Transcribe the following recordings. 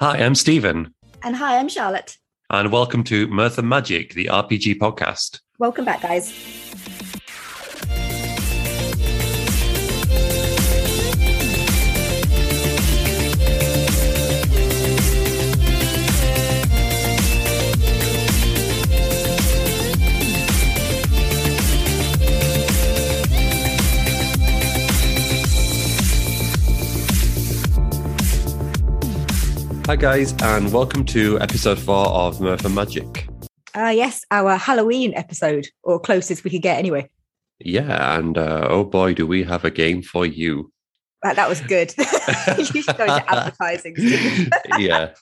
Hi, I'm Stephen, And hi, I'm Charlotte. and welcome to Mirth and Magic, the RPG podcast. Welcome back, guys. Hi, guys, and welcome to episode four of Mirth and Magic. Uh, yes, our Halloween episode, or closest we could get anyway. Yeah, and uh, oh boy, do we have a game for you. That, that was good. you should go into advertising. Yeah.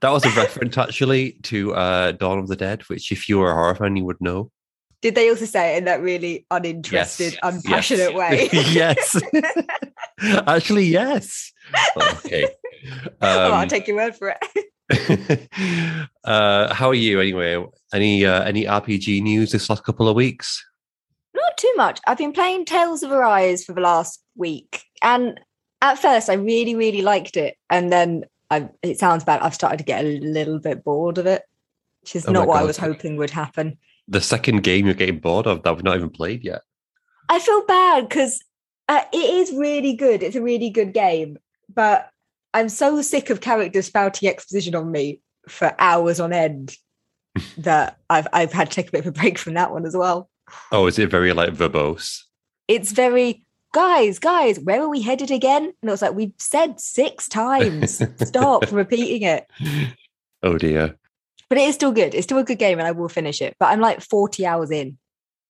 That was a reference actually to uh, Dawn of the Dead, which, if you were a horror fan, you would know. Did they also say it in that really uninterested, unpassionate way? yes. actually, yes. Okay. oh, I'll Um, take your word for it. uh, how are you anyway? Any uh, any RPG news this last couple of weeks? Not too much. I've been playing Tales of Arise for the last week, and at first I really, really liked it, and then I, it sounds bad. I've started to get a little bit bored of it, which is Oh not what I was hoping would happen. The second game you're getting bored of that we've not even played yet. I feel bad because uh, it is really good. It's a really good game, but I'm so sick of characters spouting exposition on me for hours on end that I've I've had to take a bit of a break from that one as well. Oh, is it very like verbose? It's very guys, guys, where are we headed again? And I was like, we've said six times. Stop repeating it. Oh dear. But it is still good. It's still a good game, and I will finish it. But I'm like 40 hours in.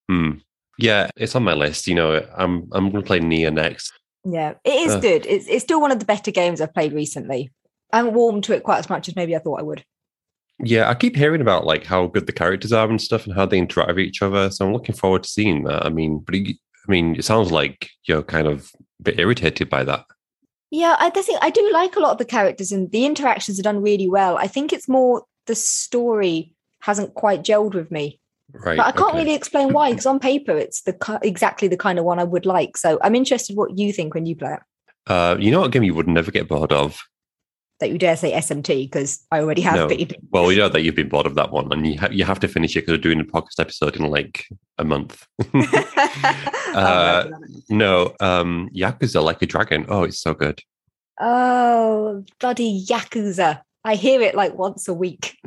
Hmm. Yeah, it's on my list. You know, I'm I'm going to play Nier next. Yeah, it is Uh. good. It's it's still one of the better games I've played recently. I haven't warmed to it quite as much as maybe I thought I would. Yeah, I keep hearing about like how good the characters are and stuff, and how they interact with each other. So I'm looking forward to seeing that. I mean, but it- I mean, it sounds like you're kind of a bit irritated by that. Yeah, I think I do like a lot of the characters and the interactions are done really well. I think it's more the story hasn't quite gelled with me, Right. but I can't okay. really explain why because on paper it's the exactly the kind of one I would like. So I'm interested what you think when you play it. Uh, you know what game you would never get bored of? That you dare say SMT because I already have No. been. Well, we know that you've been bored of that one, and you ha- you have to finish it because we're doing a podcast episode in like a month. Uh, no, um, Yakuza Like a Dragon. Oh, it's so good. oh, bloody Yakuza. I hear it like once a week.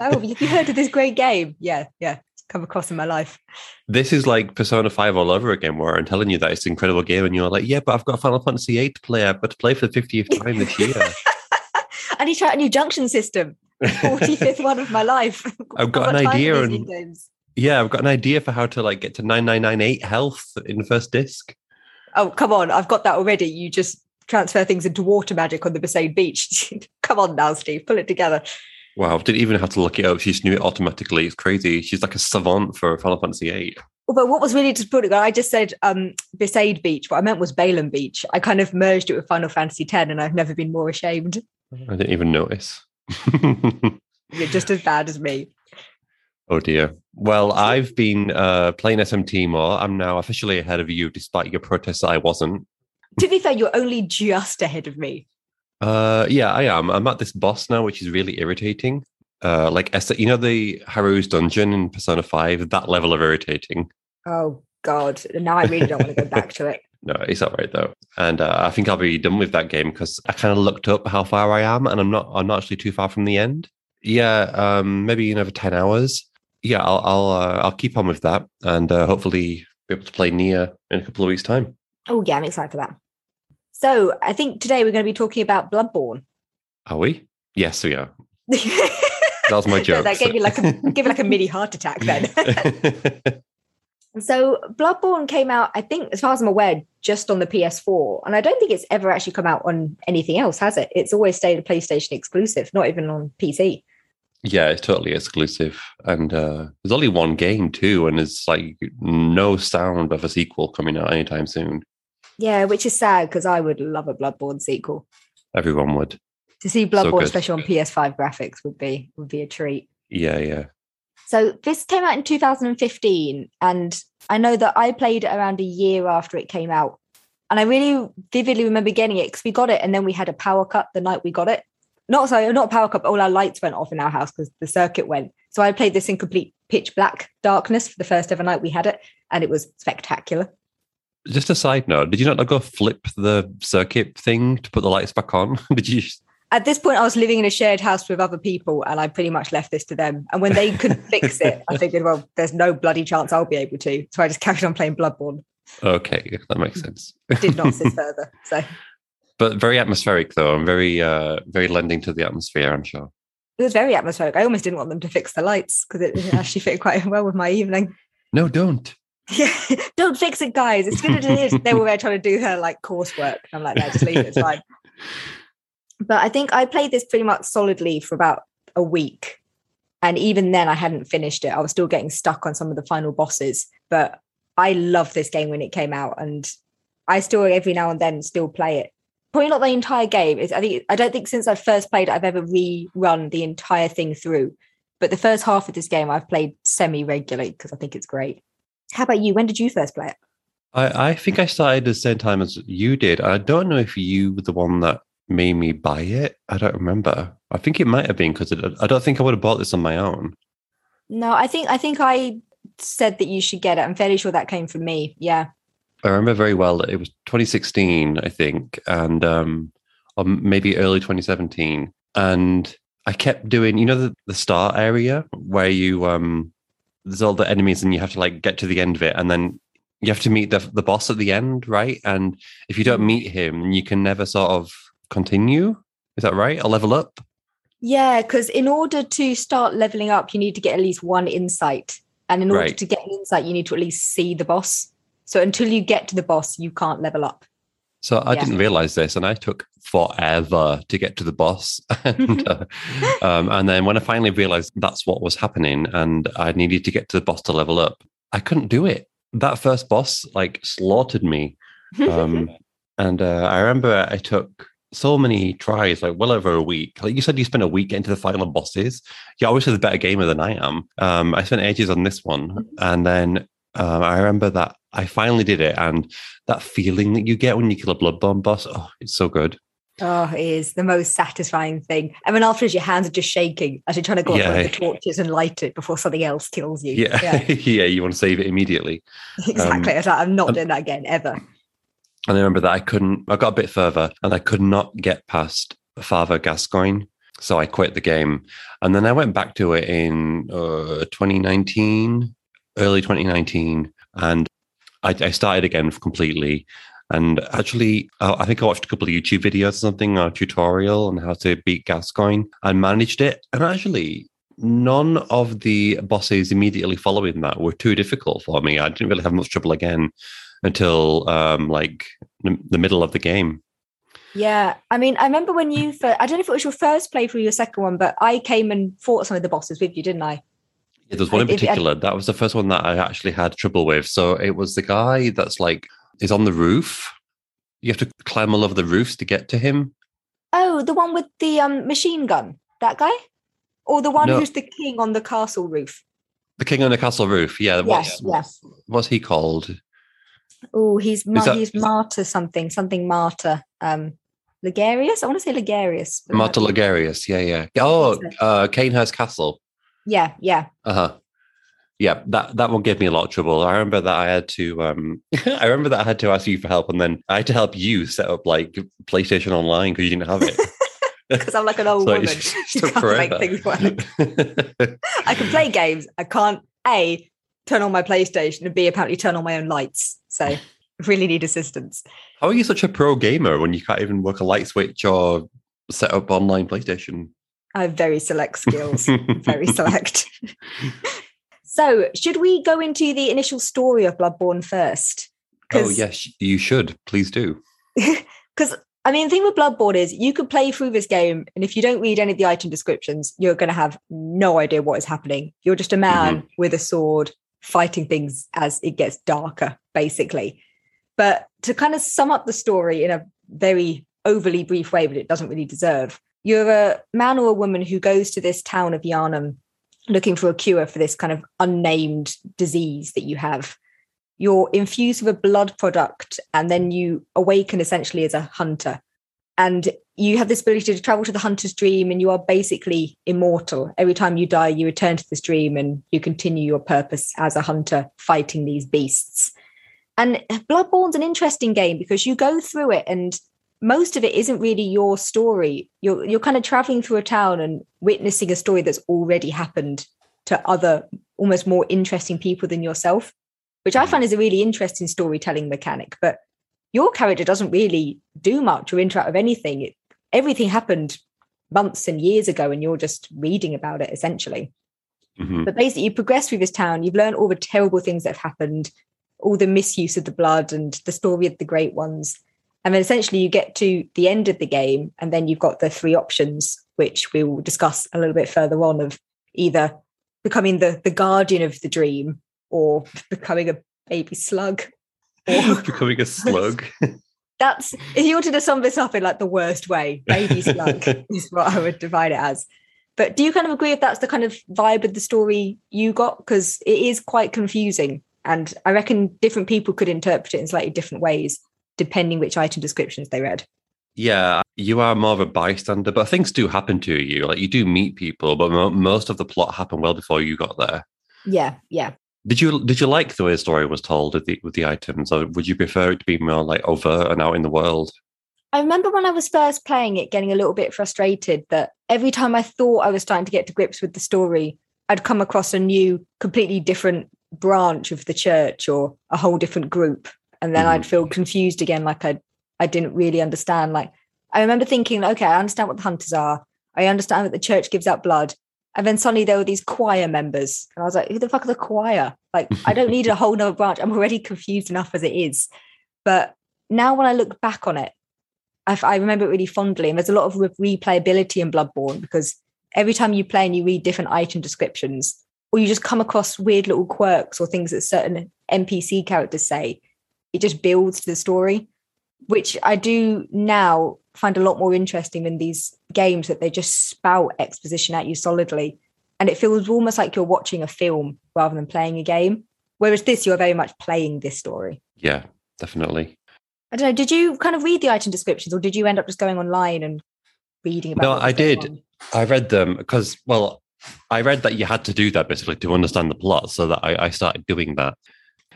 Oh, have you heard of this great game? Yeah, yeah. It's come across in my life. this is like Persona 5 all over again, where I'm telling you that it's an incredible game, and you're like, yeah, but I've got Final Fantasy 8 to play. I've got to play for the 50th time this year. I need to try a new junction system. 45th one of my life. I've got an idea and- yeah, I've got an idea for how to like get to 9998 health in the first disc. Oh, come on. I've got that already. You just transfer things into water magic on the Besaid beach. come on now, Steve. Pull it together. Wow, didn't even have to look it up. She just knew it automatically. It's crazy. She's like a savant for Final Fantasy 8. But what was really disappointing, I just said um Besaid Beach. What I meant was Balamb Beach. I kind of merged it with Final Fantasy X and I've never been more ashamed. I didn't even notice. You're just as bad as me. oh dear. Well, I've been uh, playing SMT more. I'm now officially ahead of you, despite your protests that I wasn't. To be fair, you're only just ahead of me. Uh, yeah, I am. I'm at this boss now, which is really irritating. Uh, like Es- you know the Haru's dungeon in Persona Five. That level of irritating. Oh God. Now I really don't want to go back to it. No, it's all right though, and uh, I think I'll be done with that game because I kind of looked up how far I am, and I'm not. I'm not actually too far from the end. Yeah, um, maybe another ten hours. Yeah, I'll I'll uh, I'll keep on with that, and uh, hopefully be able to play Nier in a couple of weeks' time. Oh yeah, I'm excited for that. So I think today we're going to be talking about Bloodborne. Are we? Yes, we are. That was my joke. that gave me like a gave like a mini heart attack then. so Bloodborne came out, I think, as far as I'm aware, just on the PS4, and I don't think it's ever actually come out on anything else, has it? It's always stayed a PlayStation exclusive, not even on PC. Yeah, it's totally exclusive, and uh, there's only one game too, and it's like no sound of a sequel coming out anytime soon. Yeah, which is sad because I would love a Bloodborne sequel. Everyone would. To see Bloodborne, good. especially on PS5 graphics, would be would be a treat. Yeah, yeah. So this came out in 2015, and I know that I played it around a year after it came out, and I really vividly remember getting it because we got it, and then we had a power cut the night we got it, not so not power cut, but all our lights went off in our house because the circuit went. So I played this in complete pitch black darkness for the first ever night we had it, and it was spectacular. Just a side note: Did you not go flip the circuit thing to put the lights back on? Did you? At this point, I was living in a shared house with other people, and I pretty much left this to them. And when they couldn't fix it, I figured, well, there's no bloody chance I'll be able to. So I just carried on playing Bloodborne. Okay, that makes sense. Did not sit further. So but very atmospheric though, and very uh very lending to the atmosphere. I'm sure. it was very atmospheric. I almost didn't want them to fix the lights because it actually fit quite well with my evening. No, don't. Yeah, don't fix it, guys. It's good as it is. They were there trying to do her like coursework. I'm like, no, just leave it. It's fine. But I think I played this pretty much solidly for about a week. And even then, I hadn't finished it. I was still getting stuck on some of the final bosses. But I loved this game when it came out. And I still, every now and then, still play it. Probably not the entire game. It's, I think I don't think since I first played, I've ever rerun the entire thing through. But the first half of this game, I've played semi regularly because I think it's great. How about you? When did you first play it? I, I think I started the same time as you did. I don't know if you were the one that made me buy it. I don't remember. I think it might have been because I don't think I would have bought this on my own. No, I think I think I said that you should get it. I'm fairly sure that came from me. Yeah. I remember very well that it was 2016, I think, and um, or maybe early 2017. And I kept doing, you know, the, the start area where you um, there's all the enemies and you have to like get to the end of it, and then you have to meet the the boss at the end, right? And if you don't mm. meet him, you can never sort of continue. Is that right? Or level up? Yeah, because in order to start leveling up, you need to get at least one insight. And in order Right. to get an insight, you need to at least see the boss. So until you get to the boss, you can't level up. So I Yeah. didn't realize this, and I took forever to get to the boss. and, uh, um, and then when I finally realized that's what was happening, and I needed to get to the boss to level up, I couldn't do it. That first boss like slaughtered me. Um, and uh, I remember I took so many tries, like well over a week. Like you said, you spent a week getting to the final bosses. You're obviously the better gamer than I am. Um, I spent ages on this one, and then um, I remember that I finally did it, and that feeling that you get when you kill a bloodborne boss, oh, it's so good. Oh, it is the most satisfying thing. And then afterwards, your hands are just shaking as you're trying to go Yeah. the torches and light it before something else kills you. Yeah, yeah, you want to save it immediately. exactly. I was like, I'm not um, doing that again ever. And I remember that I couldn't, I got a bit further and I could not get past Father Gascoigne. So I quit the game. And then I went back to it in uh, 2019, early 2019. And I, I started again completely. And actually, I think I watched a couple of YouTube videos or something, a tutorial on how to beat Gascoigne and managed it. And actually, none of the bosses immediately following that were too difficult for me. I didn't really have much trouble again until um, like the middle of the game. Yeah, I mean, I remember when you first, I don't know if it was your first playthrough, or your second one, but I came and fought some of the bosses with you, didn't I? Yeah, there's one in particular. that was the first one that I actually had trouble with. So it was the guy that's like is on the roof. You have to climb all over the roofs to get to him. Oh, the one with the um, machine gun, that guy, or the one No. who's the king on the castle roof. The king on the castle roof. Yeah. What's, yes. what's he called? Oh, he's Ma- that- he's Martyr something, something Martyr. Um, Logarius. I want to say Logarius. Martyr Logarius. Yeah, yeah. Oh, uh, Cainhurst Castle. Yeah, yeah. Uh huh. Yeah, that that one gave me a lot of trouble. I remember that I had to. um I remember that I had to ask you for help, and then I had to help you set up like PlayStation Online because you didn't have it. Because I'm like an old So woman. You can't make things work. I can play games. I can't a turn on my PlayStation and b apparently turn on my own lights. So I really need assistance. How are you such a pro gamer when you can't even work a light switch or set up online PlayStation? I have very select skills. very select. So, should we go into the initial story of Bloodborne first? oh yes, you should. Please do. Because I mean, the thing with Bloodborne is you could play through this game, and if you don't read any of the item descriptions, you're going to have no idea what is happening. You're just a man mm-hmm. with a sword fighting things as it gets darker, basically. But to kind of sum up the story in a very overly brief way, but it doesn't really deserve, you're a man or a woman who goes to this town of Yharnam looking for a cure for this kind of unnamed disease that you have. You're infused with a blood product and then you awaken essentially as a hunter. And you have this ability to travel to the hunter's dream and you are basically immortal. Every time you die you return to this dream and you continue your purpose as a hunter fighting these beasts. And bloodborne's an interesting game because you go through it and most of it isn't really your story you're you're kind of traveling through a town and witnessing a story that's already happened to other almost more interesting people than yourself which i find is a really interesting storytelling mechanic but your character doesn't really do much or interact with anything. It, everything happened months and years ago, and you're just reading about it essentially. Mm-hmm. But basically, you progress through this town, you've learned all the terrible things that have happened, all the misuse of the blood, and the story of the great ones. And then essentially, you get to the end of the game, and then you've got the three options, which we will discuss a little bit further on of either becoming the, the guardian of the dream or becoming a baby slug Or becoming a slug. That's if you wanted to sum this up in like the worst way, baby slug is what I would divide it as. But do you kind of agree if that's the kind of vibe of the story you got? Because it is quite confusing. And I reckon different people could interpret it in slightly different ways, depending which item descriptions they read. Yeah, you are more of a bystander, but things do happen to you. Like you do meet people, but mo- most of the plot happened well before you got there. Yeah, yeah. Did you did you like the way the story was told with the with the items, or would you prefer it to be more like overt and out in the world? I remember when I was first playing it, getting a little bit frustrated that every time I thought I was starting to get to grips with the story, I'd come across a new, completely different branch of the church or a whole different group, and then mm-hmm. I'd feel confused again, like I I didn't really understand. Like I remember thinking, okay, I understand what the hunters are. I understand that the church gives out blood. And then suddenly there were these choir members. And I was like, who the fuck is a choir? Like, I don't need a whole nother branch. I'm already confused enough as it is. But now when I look back on it, I, I remember it really fondly. And there's a lot of replayability in Bloodborne because every time you play and you read different item descriptions, or you just come across weird little quirks or things that certain NPC characters say, it just builds to the story, which I do now find a lot more interesting than these games that they just spout exposition at you solidly. And it feels almost like you're watching a film rather than playing a game. Whereas this, you're very much playing this story. Yeah, definitely. I don't know. Did you kind of read the item descriptions or did you end up just going online and reading about No, I did. On? I read them because, well, I read that you had to do that basically to understand the plot. So that I, I started doing that.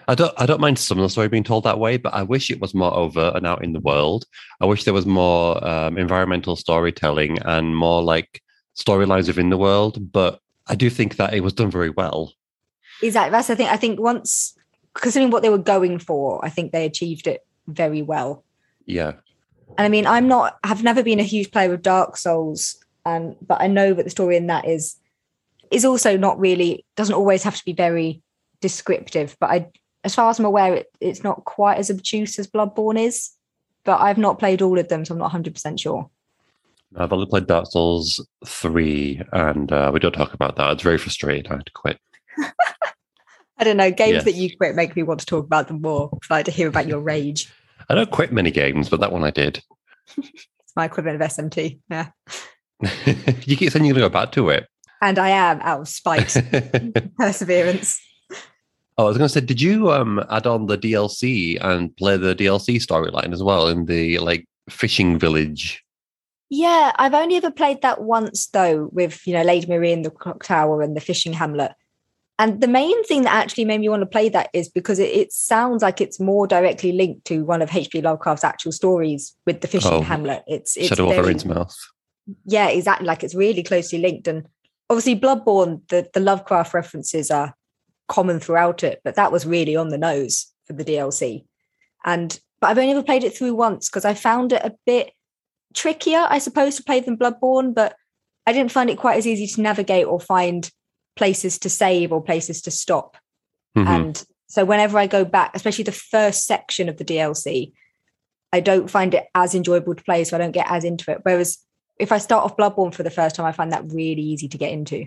I don't I don't mind some of the story being told that way, but I wish it was more over and out in the world. I wish there was more um, environmental storytelling and more like storylines within the world. But I do think that it was done very well. Exactly. That's the thing. I think once considering what they were going for, I think they achieved it very well. Yeah. And I mean, I'm not have never been a huge player of Dark Souls, and but I know that the story in that is is also not really doesn't always have to be very descriptive. But I as far as I'm aware, it, it's not quite as obtuse as Bloodborne is, but I've not played all of them, so I'm not 100% sure. I've only played Dark Souls 3, and uh, we don't talk about that. It's very frustrating. I had to quit. I don't know. Games yes. that you quit make me want to talk about them more. I'd like to hear about your rage. I don't quit many games, but that one I did. it's my equivalent of SMT. Yeah. you keep saying you're going to go back to it. And I am out of spite, perseverance. Oh, I was going to say, did you um, add on the DLC and play the DLC storyline as well in the like fishing village? Yeah, I've only ever played that once though, with you know Lady Maria and the Clock Tower and the fishing hamlet. And the main thing that actually made me want to play that is because it, it sounds like it's more directly linked to one of H.P. Lovecraft's actual stories with the fishing oh, hamlet. It's, it's Shadow very, of Mouth. Yeah, exactly. Like it's really closely linked. And obviously, Bloodborne, the, the Lovecraft references are common throughout it, but that was really on the nose for the DLC. And but I've only ever played it through once because I found it a bit trickier, I suppose, to play than Bloodborne, but I didn't find it quite as easy to navigate or find places to save or places to stop. Mm-hmm. And so whenever I go back, especially the first section of the DLC, I don't find it as enjoyable to play, so I don't get as into it. Whereas if I start off Bloodborne for the first time, I find that really easy to get into.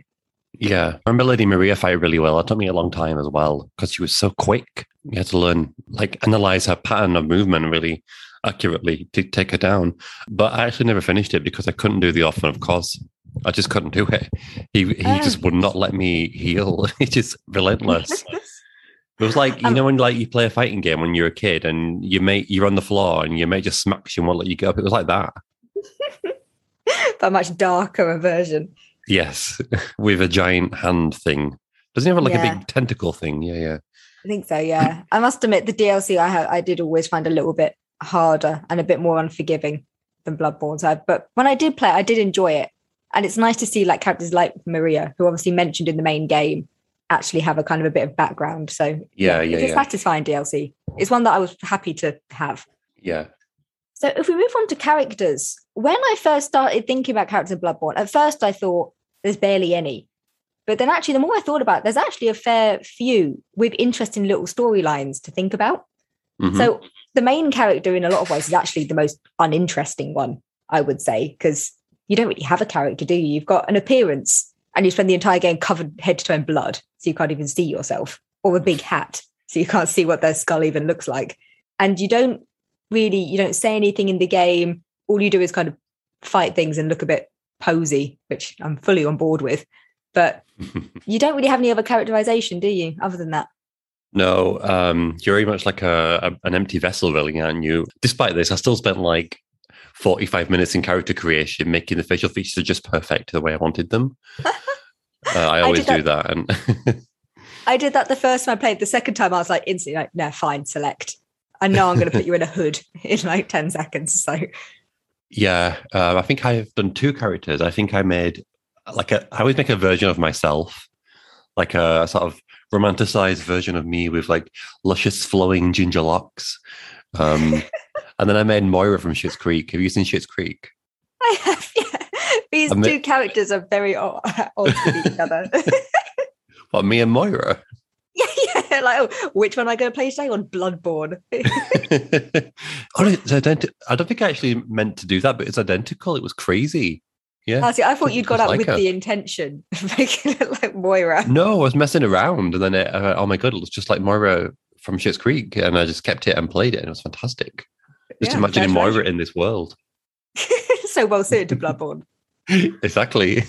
Yeah, I remember Lady Maria fight really well. It took me a long time as well because she was so quick. You had to learn, like, analyze her pattern of movement really accurately to take her down. But I actually never finished it because I couldn't do the Orphan of Kos. I just couldn't do it. He he oh. just would not let me heal. He's just relentless. It was like you um, know when like you play a fighting game when you're a kid and you mate you're on the floor and your mate just smacks you and won't let you go up. It was like that. a much darker a version. Yes, with a giant hand thing. Doesn't he have like a big tentacle thing? Yeah, yeah. I think so. Yeah, I must admit the DLC I had I did always find a little bit harder and a bit more unforgiving than Bloodborne. So, but when I did play, I did enjoy it, and it's nice to see like characters like Maria, who obviously mentioned in the main game, actually have a kind of a bit of background. So Yeah, yeah, it's a yeah. satisfying DLC. It's one that I was happy to have. Yeah. So if we move on to characters, when I first started thinking about characters in Bloodborne, at first I thought there's barely any. But then actually, the more I thought about it, there's actually a fair few with interesting little storylines to think about. Mhm. So the main character in a lot of ways is actually the most uninteresting one, I would say, because you don't really have a character, do you? You've got an appearance and you spend the entire game covered head to toe in blood, so you can't even see yourself, or a big hat, so you can't see what their skull even looks like. And you don't really, you don't say anything in the game. All you do is kind of fight things and look a bit posy, which I'm fully on board with. But you don't really have any other characterization, do you, other than that? No, um, you're very much like a, a an empty vessel, really, aren't you? Despite this, I still spent like 45 minutes in character creation, making the facial features just perfect the way I wanted them. uh, I always did do that, and I did that the first time I played. The second time, I was like instantly like, "No, fine, select." I know I'm going to put you in a hood in like ten seconds. So yeah, uh, I think I've done two characters. I think I made like a. I always make a version of myself, like a sort of romanticized version of me with like luscious flowing ginger locks. Um, and then I made Moira from Schitt's Creek. Have you seen Schitt's Creek? I have yeah. These I two characters are very odd, odd with each other. What me and Moira? yeah, yeah. Like, oh, which one am I going to play today on Bloodborne? oh, it's identical. I don't think I actually meant to do that, but it's identical. It was crazy. Yeah. I see. I thought you'd got out like with her. the intention of making it like Moira. No, I was messing around, and then it, uh, oh my god, it was just like Moira from Schitt's Creek, and I just kept it and played it, and it was fantastic. Just Yeah, imagining Moira in this world. so well suited to Bloodborne. exactly.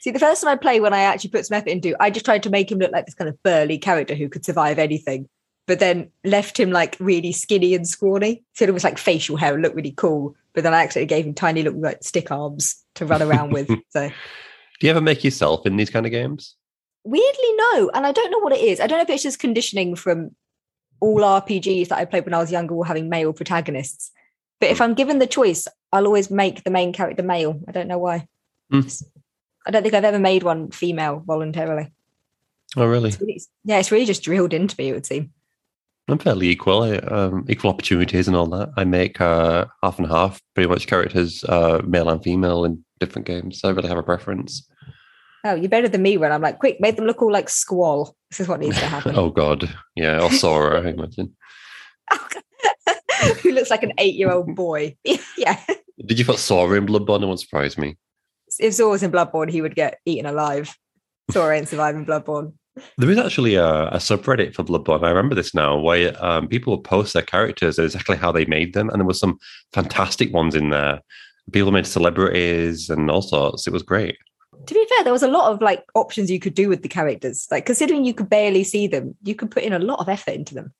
See, the first time I play, when I actually put some effort into, I just tried to make him look like this kind of burly character who could survive anything, but then left him like really skinny and scrawny. So it was like facial hair and looked really cool. But then I actually gave him tiny little like stick arms to run around with. So Do you ever make yourself in these kind of games? weirdly, no. And I don't know what it is. I don't know if it's just conditioning from all RPGs that I played when I was younger, all having male protagonists. But if I'm given the choice, I'll always make the main character male. I don't know why. Hmm. I don't think I've ever made one female voluntarily. Oh, really? It's yeah, it's really just drilled into me, it would seem. I'm fairly equal. I, um, equal opportunities and all that. I make uh, half and half, pretty much characters, uh, male and female in different games. So I really have a preference. Oh, you're better than me when I'm like, quick, make them look all like squall. This is what needs to happen. oh God, yeah, or Sora, I imagine. Who looks like an eight year old boy. yeah. Did you put Sora in Bloodborne? It won't surprise me. If Zor was in Bloodborne, he would get eaten alive. Zor ain't surviving Bloodborne. There is actually a, a subreddit for Bloodborne. I remember this now, where um, people would post their characters and exactly how they made them, and there were some fantastic ones in there. People made celebrities and all sorts. It was great. To be fair, there was a lot of like options you could do with the characters. Like considering you could barely see them, you could put in a lot of effort into them.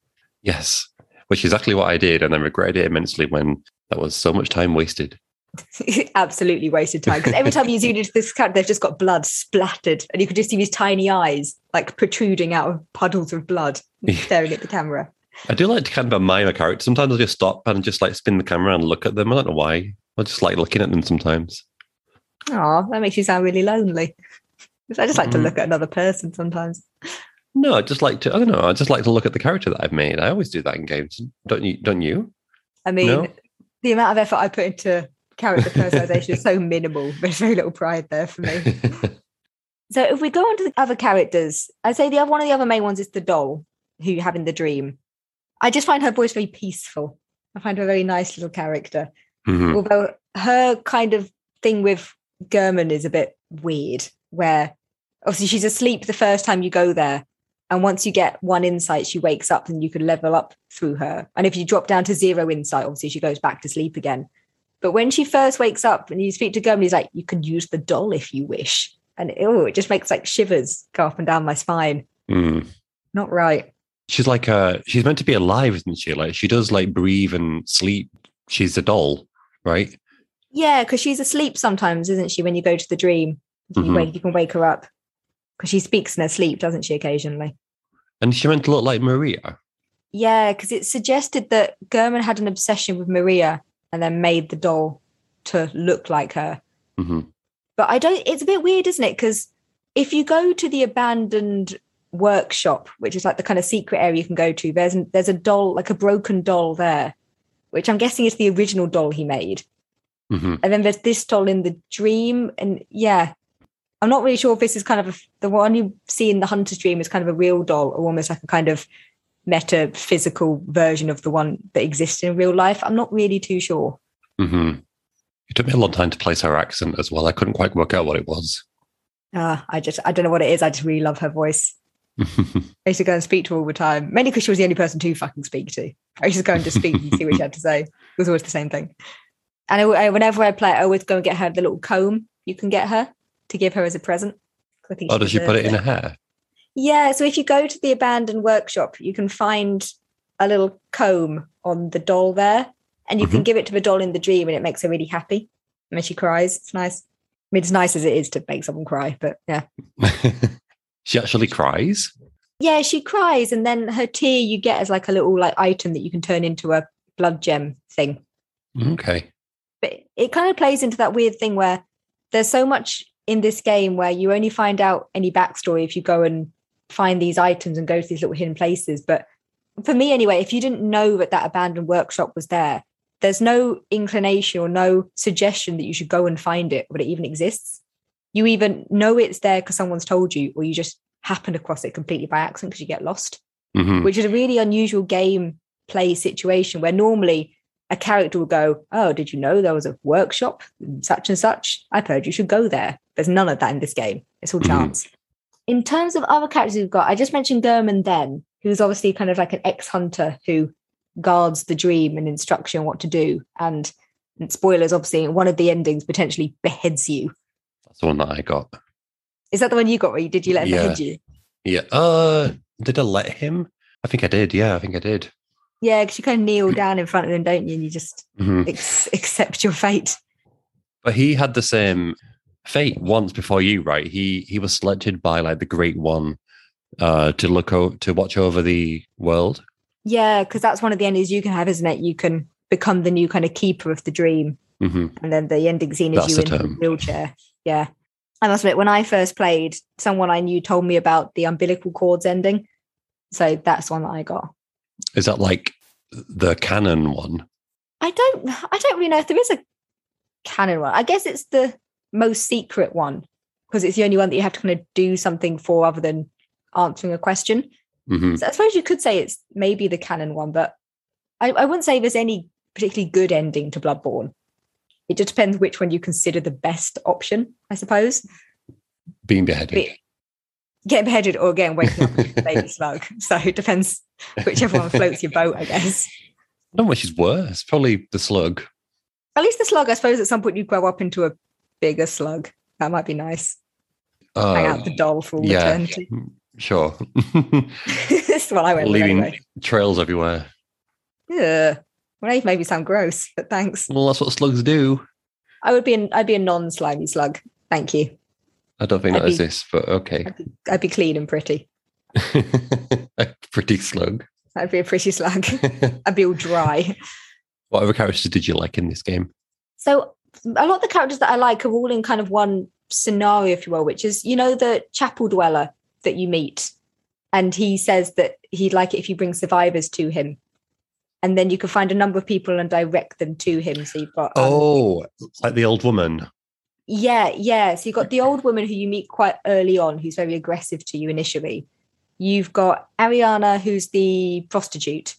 Yes, which is exactly what I did, and I regretted it immensely when that was so much time wasted. Absolutely wasted time. Because every time you zoom into this character, they've just got blood splattered, and you can just see these tiny eyes like protruding out of puddles of blood, staring at the camera. I do like to kind of admire a character. Sometimes I'll just stop and just like spin the camera and look at them. I don't know why. I just like looking at them sometimes. Oh, that makes you sound really lonely. I just like to Mm. look at another person sometimes. No, I just like to. I don't know. I just like to look at the character that I've made. I always do that in games. Don't you? Don't you? I mean, No? the amount of effort I put into character personalization is so minimal. There's very little pride there for me. So if we go on to the other characters, I'd say the other one of the other main ones is the doll who you have in the dream. I just find her voice very peaceful. I find her a very nice little character. Mhm. Although her kind of thing with Gehrman is a bit weird, where obviously she's asleep the first time you go there. And once you get one insight, she wakes up and you can level up through her. And if you drop down to zero insight, obviously she goes back to sleep again. But when she first wakes up and you speak to Gehrman, he's like, you can use the doll if you wish. And oh, it just makes like shivers go up and down my spine. Mm. Not right. She's like uh she's meant to be alive, isn't she? Like she does like breathe and sleep. She's a doll, right? Yeah, because she's asleep sometimes, isn't she? When you go to the dream, you, Mhm. wake, you can wake her up because she speaks in her sleep, doesn't she? Occasionally. And she meant to look like Maria. Yeah, because it suggested that Gehrman had an obsession with Maria and then made the doll to look like her. hmm But I don't. It's a bit weird, isn't it? Because if you go to the abandoned workshop, which is like the kind of secret area you can go to, there's there's a doll, like a broken doll there, which I'm guessing is the original doll he made. hmm And then there's this doll in the dream, and yeah, I'm not really sure if this is kind of a, the one you see in the Hunter's Dream is kind of a real doll, or almost like a kind of metaphysical version of the one that exists in real life. I'm not really too sure. hmm It took me a long time to place her accent as well. I couldn't quite work out what it was. Uh, I just I don't know what it is. I just really love her voice. I used to go and speak to her all the time, mainly because she was the only person to fucking speak to. I used to go and just speak and see what she had to say. It was always the same thing. And I, I- whenever I play, I always go and get her the little comb you can get her to give her as a present. I think oh, does she put deserves it in her hair? Yeah, so if you go to the abandoned workshop, you can find a little comb on the doll there, and you can mm-hmm. give it to the doll in the dream, and it makes her really happy. And then she cries. It's nice. I mean, it's nice as it is to make someone cry, but yeah. she actually cries. Yeah, she cries, and then her tear you get as like a little like item that you can turn into a blood gem thing. Okay. But it kind of plays into that weird thing where there's so much in this game where you only find out any backstory if you go and find these items and go to these little hidden places. But for me, anyway, if you didn't know that that abandoned workshop was there, there's no inclination or no suggestion that you should go and find it or that it even exists. You even know it's there because someone's told you, or you just happened across it completely by accident because you get lost hmm which is a really unusual game play situation where normally a character will go, Oh, did you know there was a workshop, such and such? I've heard you should go there. There's none of that in this game. It's all Mhm. chance. In terms of other characters we've got, I just mentioned Gehrman then, who's obviously kind of like an ex hunter who guards the dream and instructs you on what to do. And, and spoilers, obviously, one of the endings potentially beheads you. That's the one that I got. Is that the one you got where you did you let him Yeah. behead you? Yeah. Uh, did I let him? I think I did. Yeah, I think I did. Yeah, because you kind of kneel down in front of him, don't you? And you just Mhm. ex- accept your fate. But he had the same fate once before you, right? He he was selected by like the Great One uh, to look o- to watch over the world. Yeah, because that's one of the endings you can have, isn't it? You can become the new kind of keeper of the dream, hmm and then the ending scene is That's you the in a term. wheelchair. Yeah, I must admit, when I first played, someone I knew told me about the umbilical cords ending, so that's one that I got. Is that like the canon one? I don't, I don't really know if there is a canon one. I guess it's the most secret one because it's the only one that you have to kind of do something for other than answering a question. hmm So I suppose you could say it's maybe the canon one, but I, I wouldn't say there's any particularly good ending to Bloodborne. It just depends which one you consider the best option, I suppose. Being beheaded. Getting beheaded or again waking up with a baby slug. So it depends whichever one floats your boat, I guess. I don't know which is worse. Probably the slug. At least the slug, I suppose at some point you grow up into a bigger slug. That might be nice. Hang out Uh, the doll for all yeah. eternity. sure. That's what I went with Leaving anyway. trails everywhere. Yeah. Well, they maybe sound gross, but thanks. Well, that's what slugs do. I would be an I'd be a non-slimy slug. Thank you. I don't think I'd that be- exists, but okay. I'd be, I'd be clean and pretty. A pretty slug. I'd be a pretty slug. I'd be all dry. what other characters did you like in this game? So a lot of the characters that I like are all in kind of one scenario, if you will, which is you know the chapel dweller that you meet, and he says that he'd like it if you bring survivors to him, and then you can find a number of people and direct them to him. So you've got um, Oh, like the old woman. Yeah, yeah. So you've got the old woman who you meet quite early on, who's very aggressive to you initially. You've got Arianna, who's the prostitute,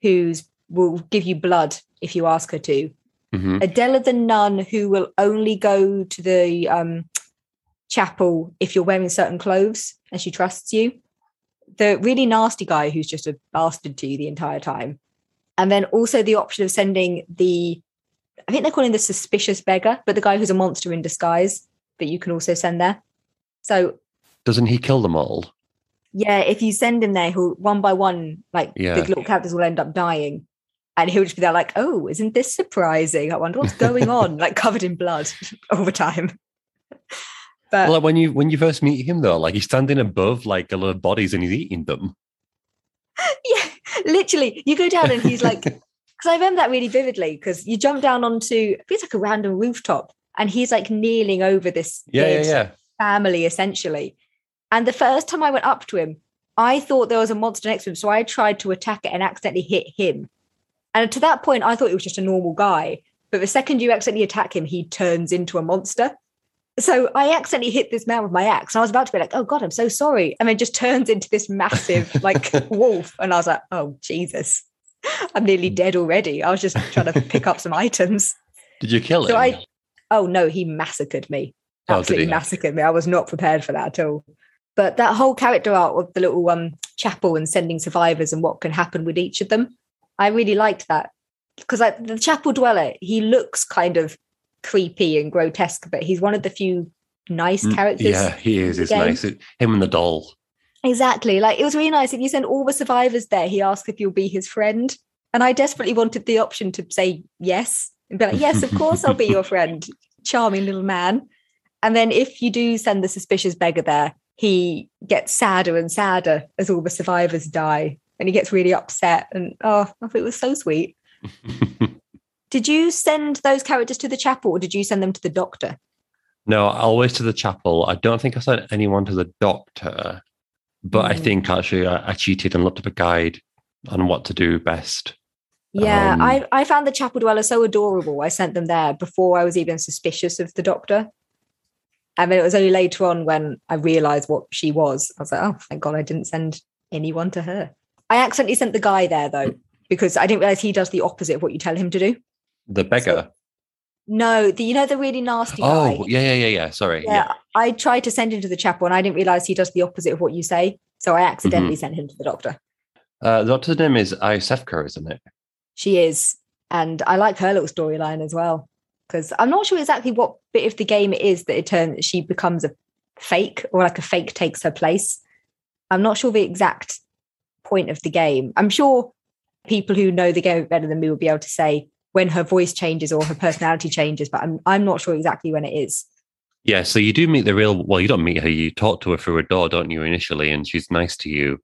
who's will give you blood if you ask her to. Hmm Adela, the nun, who will only go to the um, chapel if you're wearing certain clothes and she trusts you. The really nasty guy who's just a bastard to you the entire time. And then also the option of sending the, I think they're calling the suspicious beggar, but the guy who's a monster in disguise that you can also send there. So Doesn't he kill them all? yeah, if you send him there, he'll one by one, like Yeah. the little characters will end up dying. And he'll just be there like, oh, isn't this surprising? I wonder what's going on, like covered in blood all the time. But Well, like when you when you first meet him though, like he's standing above like a lot of bodies and he's eating them. yeah, literally, you go down and he's like, because I remember that really vividly. Because you jump down onto, I it's like a random rooftop, and he's like kneeling over this Yeah, yeah, yeah. family essentially. And the first time I went up to him, I thought there was a monster next to him, so I tried to attack it and accidentally hit him. And to that point, I thought it was just a normal guy. But the second you accidentally attack him, he turns into a monster. So I accidentally hit this man with my axe. And I was about to be like, oh God, I'm so sorry. And then just turns into this massive like wolf. And I was like, oh Jesus, I'm nearly dead already. I was just trying to pick up some items. Did you kill him? I, oh no, he massacred me. Oh, Absolutely he? massacred me. I was not prepared for that at all. But that whole character art of the little um chapel and sending survivors and what can happen with each of them, I really liked that because the chapel dweller, he looks kind of creepy and grotesque, but he's one of the few nice Mm, characters. Yeah, he is. It's nice. Him and the doll. Exactly. Like it was really nice. If you send all the survivors there, he asks if you'll be his friend. And I desperately wanted the option to say yes and be like, yes, of course I'll be your friend. Charming little man. And then if you do send the suspicious beggar there, he gets sadder and sadder as all the survivors die. And he gets really upset. And oh, I thought it was so sweet. Did you send those characters to the chapel or did you send them to the doctor? no, always to the chapel. I don't think I sent anyone to the doctor, but I Mm. think actually I, I cheated and looked up a guide on what to do best. Yeah, Um, I, I found the chapel dweller so adorable. I sent them there before I was even suspicious of the doctor. And then it was only later on when I realized what she was. I was like, oh, thank God I didn't send anyone to her. I accidentally sent the guy there though, because I didn't realize he does the opposite of what you tell him to do. The beggar. No, the, you know, the really nasty guy. oh, yeah, yeah, yeah, yeah. Sorry. yeah, Yeah. I tried to send him to the chapel and I didn't realize he does the opposite of what you say. So I Mm-hmm. accidentally sent him to the doctor. Uh, the doctor's name is Iosefka, isn't it? She is. And I like her little storyline as well. Because I'm not sure exactly what bit of the game it is that it turns she becomes a fake or like a fake takes her place. I'm not sure the exact point of the game. I'm sure people who know the game better than me will be able to say when her voice changes or her personality changes, but I'm I'm not sure exactly when it is. Yeah, so you do meet the real. Well, you don't meet her. You talk to her through a door, don't you? Initially, and she's nice to you,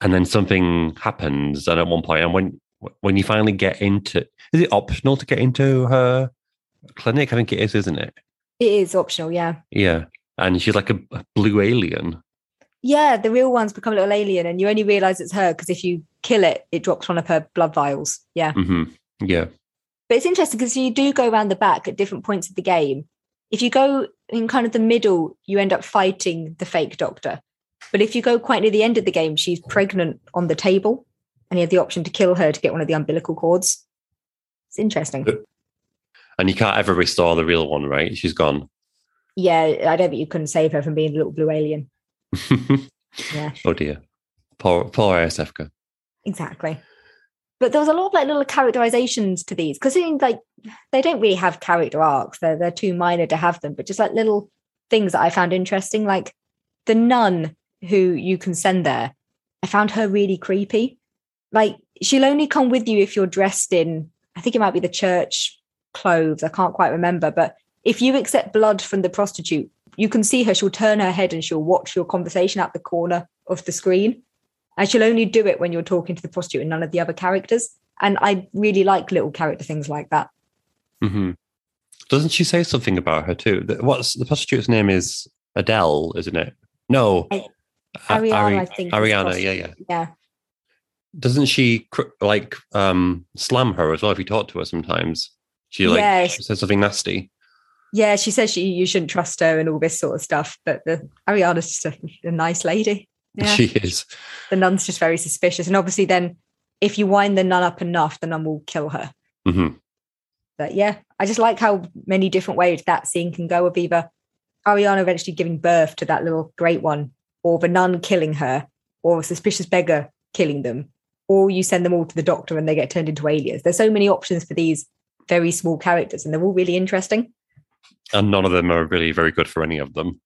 and then something happens. And at one point, and when when you finally get into, is it optional to get into her clinic? I think it is, isn't it? It is optional, yeah. Yeah, and she's like a, a blue alien. Yeah, the real ones become a little alien, and you only realize it's her because if you kill it, it drops one of her blood vials. Yeah. hmm Yeah, But it's interesting because you do go around the back at different points of the game. If you go in kind of the middle, you end up fighting the fake doctor. But if you go quite near the end of the game, she's pregnant on the table, and you have the option to kill her to get one of the umbilical cords. It's interesting. and you can't ever restore the real one, right? She's gone. Yeah, I don't think you can save her from being a little blue alien. Yeah. oh dear, poor poor Iosefka. Exactly. But there was a lot of like little characterizations to these because like they don't really have character arcs. They're they're too minor to have them, but just like little things that I found interesting, like the nun who you can send there. I found her really creepy. Like she'll only come with you if you're dressed in, I think it might be the church clothes. I can't quite remember, but if you accept blood from the prostitute, you can see her. She'll turn her head and she'll watch your conversation at the corner of the screen. And she'll only do it when you're talking to the prostitute and none of the other characters. And I really like little character things like that. hmm Doesn't she say something about her too? What's the prostitute's name? Is Adele, isn't it? No, I- Arianna, Ari- I think. Arianna, yeah, yeah. Yeah. Doesn't she cr- like um slam her as well? If you talk to her, sometimes she like Yeah. she says something nasty. Yeah, she says she you shouldn't trust her and all this sort of stuff. But the Arianna's just a, a nice lady. Yeah. She is. the nun's just very suspicious. And obviously then if you wind the nun up enough, the nun will kill her. hmm But yeah, I just like how many different ways that scene can go of either Arianna eventually giving birth to that little great one, or the nun killing her, or a suspicious beggar killing them, or you send them all to the doctor and they get turned into aliens. There's so many options for these very small characters, and they're all really interesting. And none of them are really very good for any of them.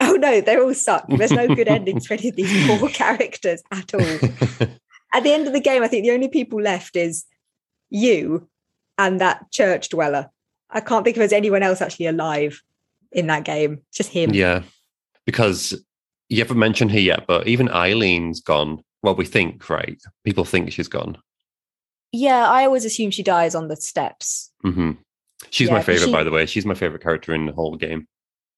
Oh no, they're all suck. There's no good endings for any of these poor characters at all. At the end of the game, I think the only people left is you and that church dweller. I can't think of as anyone else actually alive in that game. Just him. Yeah, because you haven't mentioned her yet, but even Eileen's gone. Well, we think, right? People think she's gone. Yeah, I always assume she dies on the steps. hmm She's Yeah, my favorite, she- by the way. She's my favorite character in the whole game.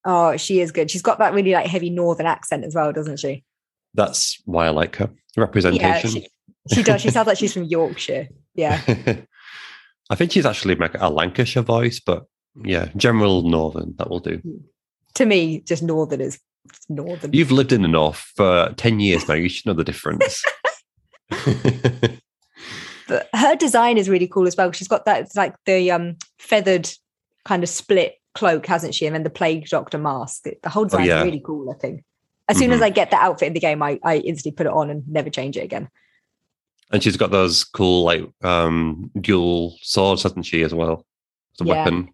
Oh, she is good. She's got that really like heavy northern accent as well, doesn't she? That's why I like her representation. she, she does. She sounds like she's from Yorkshire. Yeah. I think she's actually like a Lancashire voice, but yeah, general Northern that will do. to me, just northern is northern. You've lived in the North for ten years now. You should know the difference. but her design is really cool as well. She's got that it's like the um feathered kind of split cloak, hasn't she? And then the plague doctor mask. The- whole design yeah. is really cool looking. As soon as. I get the outfit in the game, I, I instantly put it on and never change it again. and she's got those cool like um dual swords, hasn't she, as well? As a Yeah. weapon.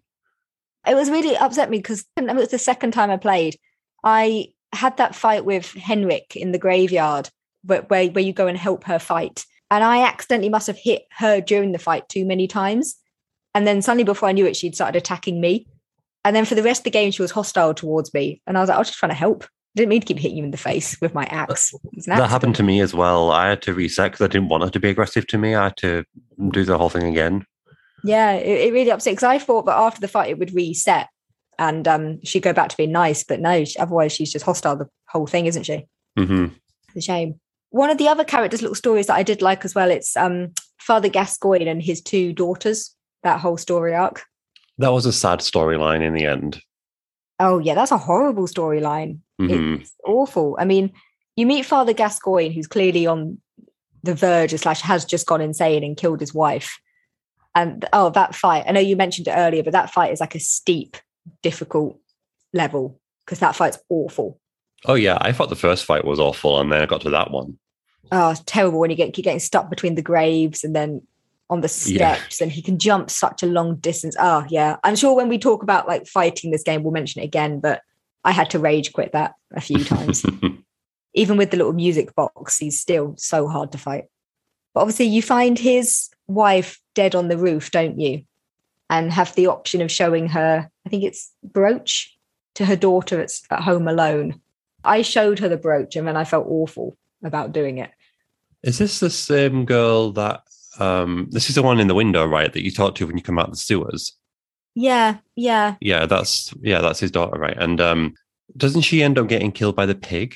It was really upset me because it was the second time I played. I had that fight with Henrik in the graveyard, but where, where you go and help her fight. And I accidentally must have hit her during the fight too many times. And then suddenly before I knew it, she'd started attacking me. And then for the rest of the game, she was hostile towards me. And I was like, I was just trying to help. I didn't mean to keep hitting you in the face with my axe. It That happened to me as well. I had to reset because I didn't want her to be aggressive to me. I had to do the whole thing again. Yeah, it, it really upset because I thought that after the fight it would reset and um, she'd go back to being nice. But no, she, otherwise she's just hostile the whole thing, isn't she? hmm It's a shame. One of the other characters' little stories that I did like as well, it's um, Father Gascoigne and his two daughters, that whole story arc. That was a sad storyline in the end. Oh, yeah, that's a horrible storyline. hmm It's awful. I mean, you meet Father Gascoigne, who's clearly on the verge, of slash, has just gone insane and killed his wife. And oh, that fight, I know you mentioned it earlier, but that fight is like a steep, difficult level because that fight's awful. Oh yeah, I thought the first fight was awful, and then I got to that one. oh, it's terrible when you get keep getting stuck between the graves and then on the Yeah. steps and he can jump such a long distance. Oh yeah. I'm sure when we talk about like fighting this game, we'll mention it again, but I had to rage quit that a few times. Even with the little music box, he's still so hard to fight. But obviously you find his wife dead on the roof, don't you? And have the option of showing her, I think it's brooch to her daughter at, at home alone. I showed her the brooch and then I felt awful about doing it. Is this the same girl that? Um, this is the one in the window, right? That you talk to when you come out of the sewers. Yeah, yeah. Yeah, that's yeah, that's his daughter, right? And um, doesn't she end up getting killed by the pig?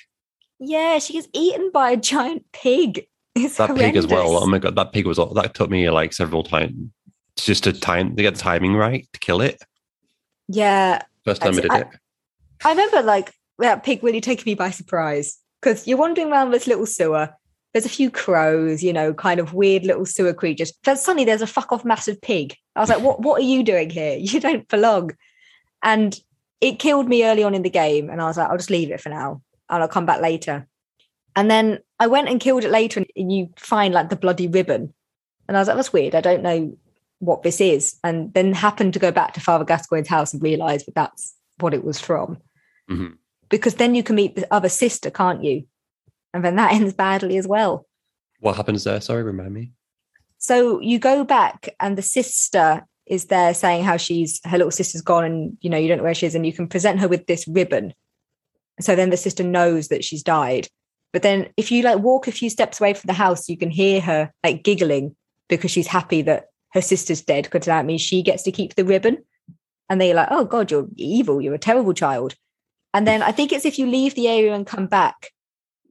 Yeah, she gets eaten by a giant pig. It's That pig as well. Oh my god, that pig was all that took me like several times just to time to get the timing right to kill it. Yeah, First time I did I- it. I remember like that pig really taking me by surprise because you're wandering around this little sewer. There's a few crows, you know, kind of weird little sewer creatures. Then suddenly there's a fuck off massive pig. I was like, what what are you doing here? You don't belong. And it killed me early on in the game. And I was like, I'll just leave it for now and I'll come back later. And then I went and killed it later and you find like the bloody ribbon. And I was like, that's weird. I don't know what this is. And then happened to go back to Father Gascoigne's house and realize that that's what it was from Mhm. because then you can meet the other sister, can't you? And then that ends badly as well. What happens there? Sorry, remind me. So you go back, and the sister is there saying how she's her little sister's gone, and you know you don't know where she is, and you can present her with this ribbon. So then the sister knows that she's died. But then if you like walk a few steps away from the house, you can hear her like giggling because she's happy that her sister's dead because that means she gets to keep the ribbon. And they're like, oh God, you're evil. You're a terrible child. And then I think it's if you leave the area and come back,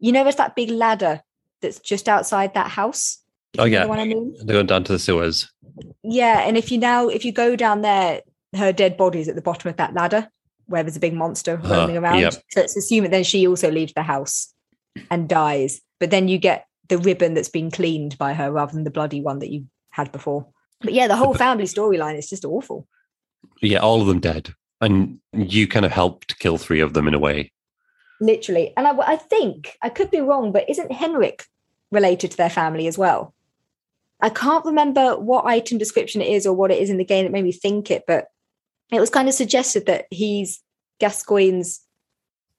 you know, there's that big ladder that's just outside that house. Oh yeah, I mean? they're going down to the sewers. Yeah. And if you now, if you go down there, her dead body's at the bottom of that ladder where there's a big monster Uh, roaming around. yep. So it's assumed that then she also leaves the house and dies. But then you get the ribbon that's been cleaned by her rather than the bloody one that you had before. But yeah, the whole family storyline is just awful. Yeah, all of them dead, and you kind of helped kill three of them in a way. Literally. And I, I think, I could be wrong, but isn't Henrik related to their family as well? I can't remember what item description it is or what it is in the game that made me think it, but it was kind of suggested that he's Gascoigne's,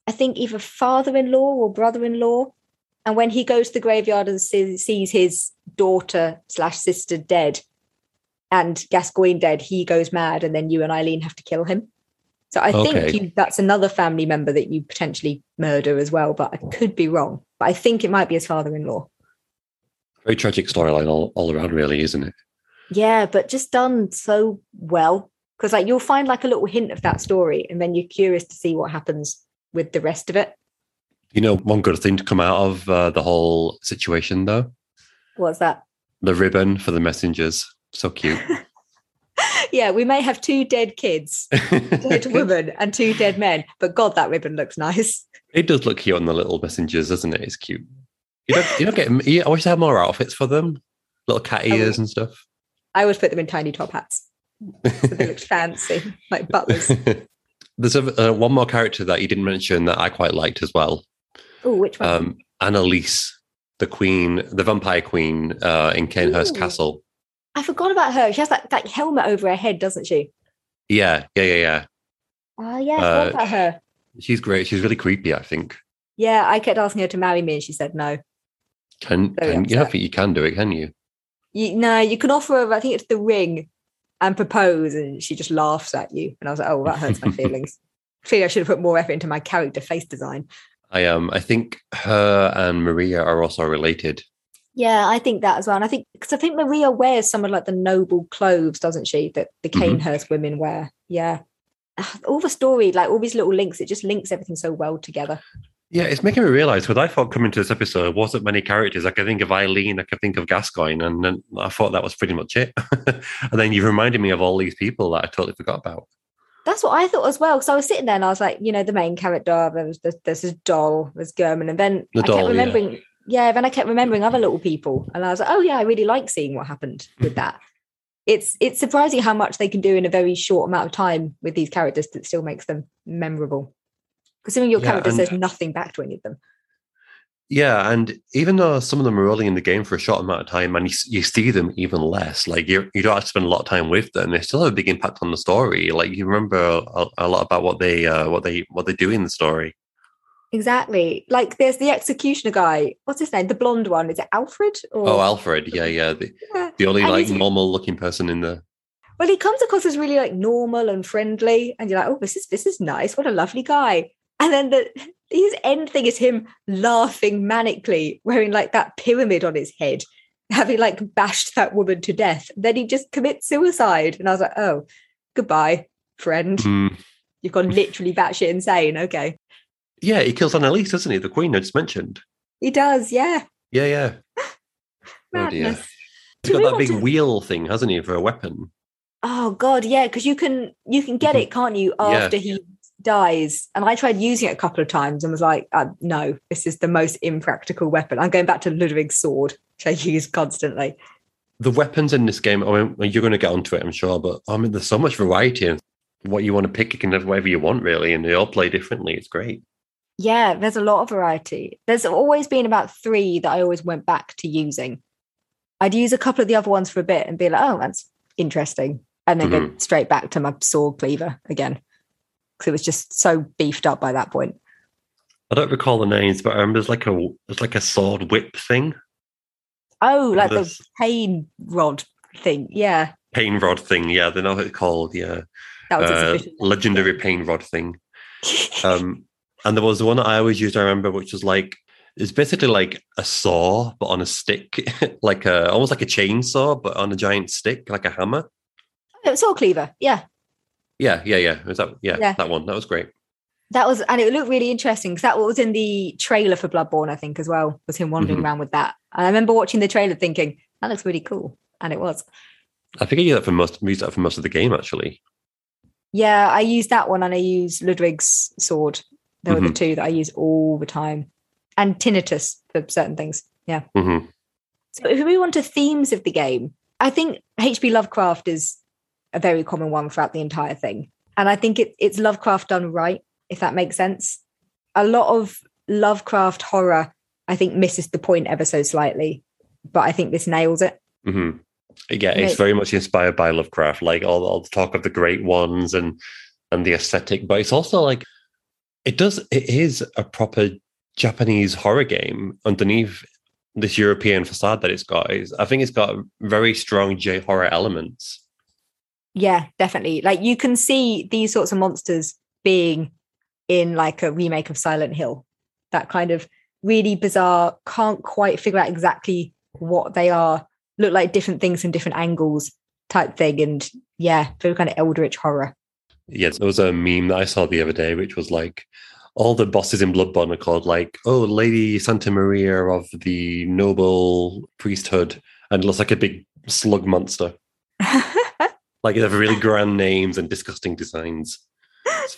I think, either father in law or brother in law. And when he goes to the graveyard and sees, sees his daughter slash sister dead, and Gascoigne dead, he goes mad, and then you and Eileen have to kill him. So I Okay. think you, that's another family member that you potentially murder as well, but I could be wrong. But I think it might be his father-in-law. Very tragic storyline all, all around, really, isn't it? Yeah, but just done so well. Because like you'll find like a little hint of that story, and then you're curious to see what happens with the rest of it. You know, one good thing to come out of uh, the whole situation, though, What's that? the ribbon for the messengers. So cute. Yeah, we may have two dead kids, dead women, and two dead men, but God, that ribbon looks nice. it does look cute on the little messengers, doesn't it? It's cute. You don't, you don't get. You, I wish they had more outfits for them, little cat ears and stuff. I always put them in tiny top hats. So they looked fancy, like butlers. There's a, uh, one more character that you didn't mention that I quite liked as well. Oh, which one? Um, Annalise, the queen, the vampire queen uh, in Cainhurst Ooh. Castle. I forgot about her. She has that, that helmet over her head, doesn't she? Yeah, yeah, yeah, yeah. Oh, yeah, I Uh, about her. She's great. She's really creepy. I think. Yeah, I kept asking her to marry me, and she said no. Can, can you don't think you can do it? Can you? You, no, you can offer her, I think it's the ring, and propose, and she just laughs at you. And I was like, oh, that hurts my feelings. I feel I should have put more effort into my character face design. I um. I think her and Maria are also related. Yeah, I think that as well. And I think because I think Maria wears some of like the noble clothes, doesn't she? That the Mhm. Cainhurst women wear. Yeah. Ah, All the story, like all these little links, it just links everything so well together. Yeah, it's making me realize what I thought coming to this episode wasn't many characters. I could think of Eileen, I could think of Gascoigne, and then I thought that was pretty much it. and then you reminded me of all these people that I totally forgot about. That's what I thought as well. Because I was sitting there and I was like, you know, the main character, there was there's, this doll, there's Gehrman, and then The I doll, kept remembering, yeah. Then I kept remembering other little people, and I was like, oh yeah, I really like seeing what happened with that. It's it's surprising how much they can do in a very short amount of time with these characters that still makes them memorable. Considering your Yeah, character says nothing back to any of them. Yeah, and even though some of them are only in the game for a short amount of time, and you, you see them even less, like you you don't have to spend a lot of time with them, they still have a big impact on the story. Like you remember a, a lot about what they uh, what they what they do in the story. Exactly. Like there's the executioner guy. What's his name? The blonde one. Is it Alfred? Or Oh, Alfred, yeah, yeah, the, Yeah. the only And like normal looking person in the. Well, he comes across as really like normal and friendly, and you're like, oh, this is this is nice. What a lovely guy. And then the his end thing is him laughing manically, wearing like that pyramid on his head, having like bashed that woman to death. Then he just commits suicide. And I was like, oh, goodbye, friend. Hmm. You've gone literally batshit insane. Okay. Yeah, he kills Annalise, doesn't he? The queen I just mentioned. He does, yeah. Yeah, yeah. Oh dear. Madness. He's Do got that big to- wheel thing, hasn't he, for a weapon? Oh god, yeah, because you can you can get Mhm. it, can't you, Yeah. after he dies? And I tried using it a couple of times and was like, uh, no, this is the most impractical weapon. I'm going back to Ludwig's sword, which I use constantly. The weapons in this game, I mean, you're going to get onto it, I'm sure, but I mean, there's so much variety in what you want to pick. You can have whatever you want, really, and they all play differently. It's great. Yeah, there's a lot of variety. There's always been about three that I always went back to using. I'd use a couple of the other ones for a bit and be like, oh, that's interesting. And then go straight back to my sword cleaver again. Because it was just so beefed up by that point. I don't recall the names, but I remember there's like a it's like a sword whip thing, Oh, like the pain rod thing. Yeah. pain rod thing. Yeah, they know what it's called. Yeah, That was uh, legendary pain rod thing. Um, and there was the one that I always used. I remember, which was like it's basically like a saw but on a stick, like a almost like a chainsaw but on a giant stick, like a hammer. Oh, sword cleaver. Yeah. Yeah, yeah, yeah. Was that yeah, Yeah. that one? That was great. That was, and it looked really interesting because that was in the trailer for Bloodborne, I think, as well, was him wandering Mhm. around with that. And I remember watching the trailer thinking, that looks really cool. And it was. I think I used that for most used that for most of the game actually. Yeah, I used that one and I used Ludwig's sword. They were the two that I use all the time. And Tonitrus for certain things. Yeah. hmm So if we move on to themes of the game, I think H.P. Lovecraft is a very common one throughout the entire thing. And I think it, it's Lovecraft done right, if that makes sense. A lot of Lovecraft horror, I think, misses the point ever so slightly, but I think this nails it. hmm Yeah, Yeah. it's very much inspired by Lovecraft, like all, all the talk of the great ones and and the aesthetic, but it's also like it does it is a proper Japanese horror game underneath this European facade that it's got. I think it's got very strong J horror elements. Yeah, definitely. Like you can see these sorts of monsters being in like a remake of Silent Hill. That kind of really bizarre, can't quite figure out exactly what they are, look like different things from different angles type thing. And yeah, very kind of eldritch horror. Yes, there was a meme that I saw the other day, which was like all the bosses in Bloodborne are called like, oh, Lady Santa Maria of the noble priesthood, and it looks like a big slug monster. like they have really grand names and disgusting designs.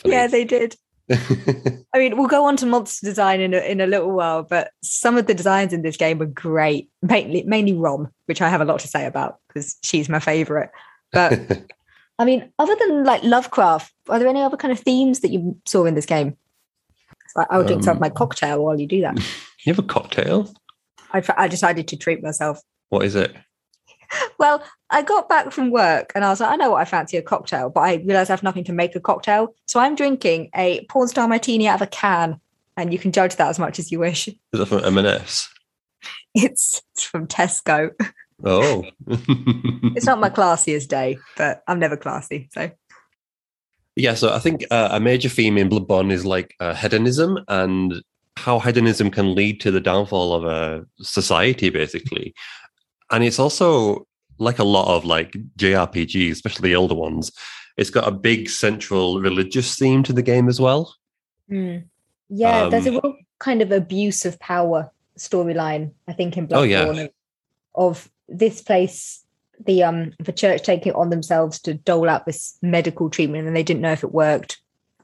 Yeah, they did. I mean, we'll go on to monster design in a, in a little while, but some of the designs in this game were great. Mainly, mainly Rom, which I have a lot to say about because she's my favorite. But I mean, other than like Lovecraft, are there any other kind of themes that you saw in this game? So I'll drink um, some of my cocktail while you do that. You have a cocktail? I, I decided to treat myself. What is it? well, I got back from work and I was like, I know what I fancy a cocktail, but I realized I have nothing to make a cocktail. So I'm drinking a porn star martini out of a can, and you can judge that as much as you wish. Is it from M&S? It's, it's from Tesco. Oh. it's not my classiest day, but I'm never classy. So yeah, so I think uh, a major theme in Bloodborne is like uh, hedonism and how hedonism can lead to the downfall of a society, basically. And it's also like a lot of like JRPGs, especially the older ones. It's got a big central religious theme to the game as well. Mm. Yeah, um, there's a um, real kind of abuse of power storyline, I think, in Bloodborne. Oh, yeah. Of this place the um the church taking on themselves to dole out this medical treatment and they didn't know if it worked.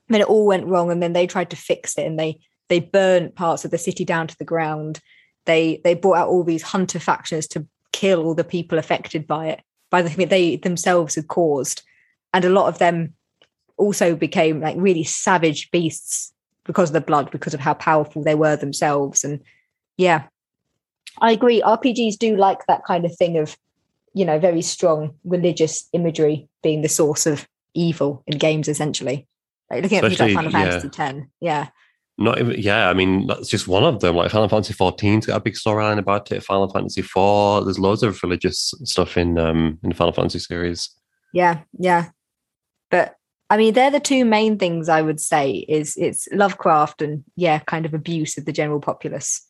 Then it all went wrong and then they tried to fix it and they they burnt parts of the city down to the ground. They they brought out all these hunter factions to kill all the people affected by it by the thing that they themselves had caused. And a lot of them also became like really savage beasts because of the blood because of how powerful they were themselves. And yeah i agree rpgs do like that kind of thing of you know very strong religious imagery being the source of evil in games essentially. Like looking Especially, at like Final Fantasy yeah. 10 yeah. Not even yeah i mean that's just one of them. Like final fantasy 14's got a big storyline about it. Final fantasy 4 there's loads of religious stuff in um in the final fantasy series. Yeah yeah. But i mean they're the two main things i would say is it's lovecraft and yeah kind of abuse of the general populace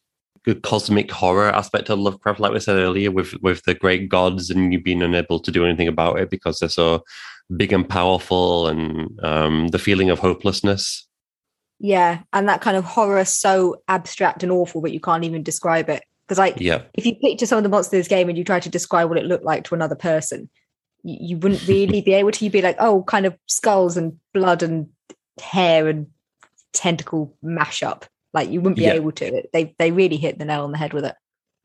cosmic horror aspect of Lovecraft, like we said earlier, with with the great gods and you being unable to do anything about it because they're so big and powerful, and um, the feeling of hopelessness. Yeah, and that kind of horror so abstract and awful that you can't even describe it. Because like, yeah. if you picture some of the monsters in this game and you try to describe what it looked like to another person, you, you wouldn't really be able to. You'd be like, oh, kind of skulls and blood and hair and tentacle mashup like you wouldn't be yeah. able to. They they really hit the nail on the head with it.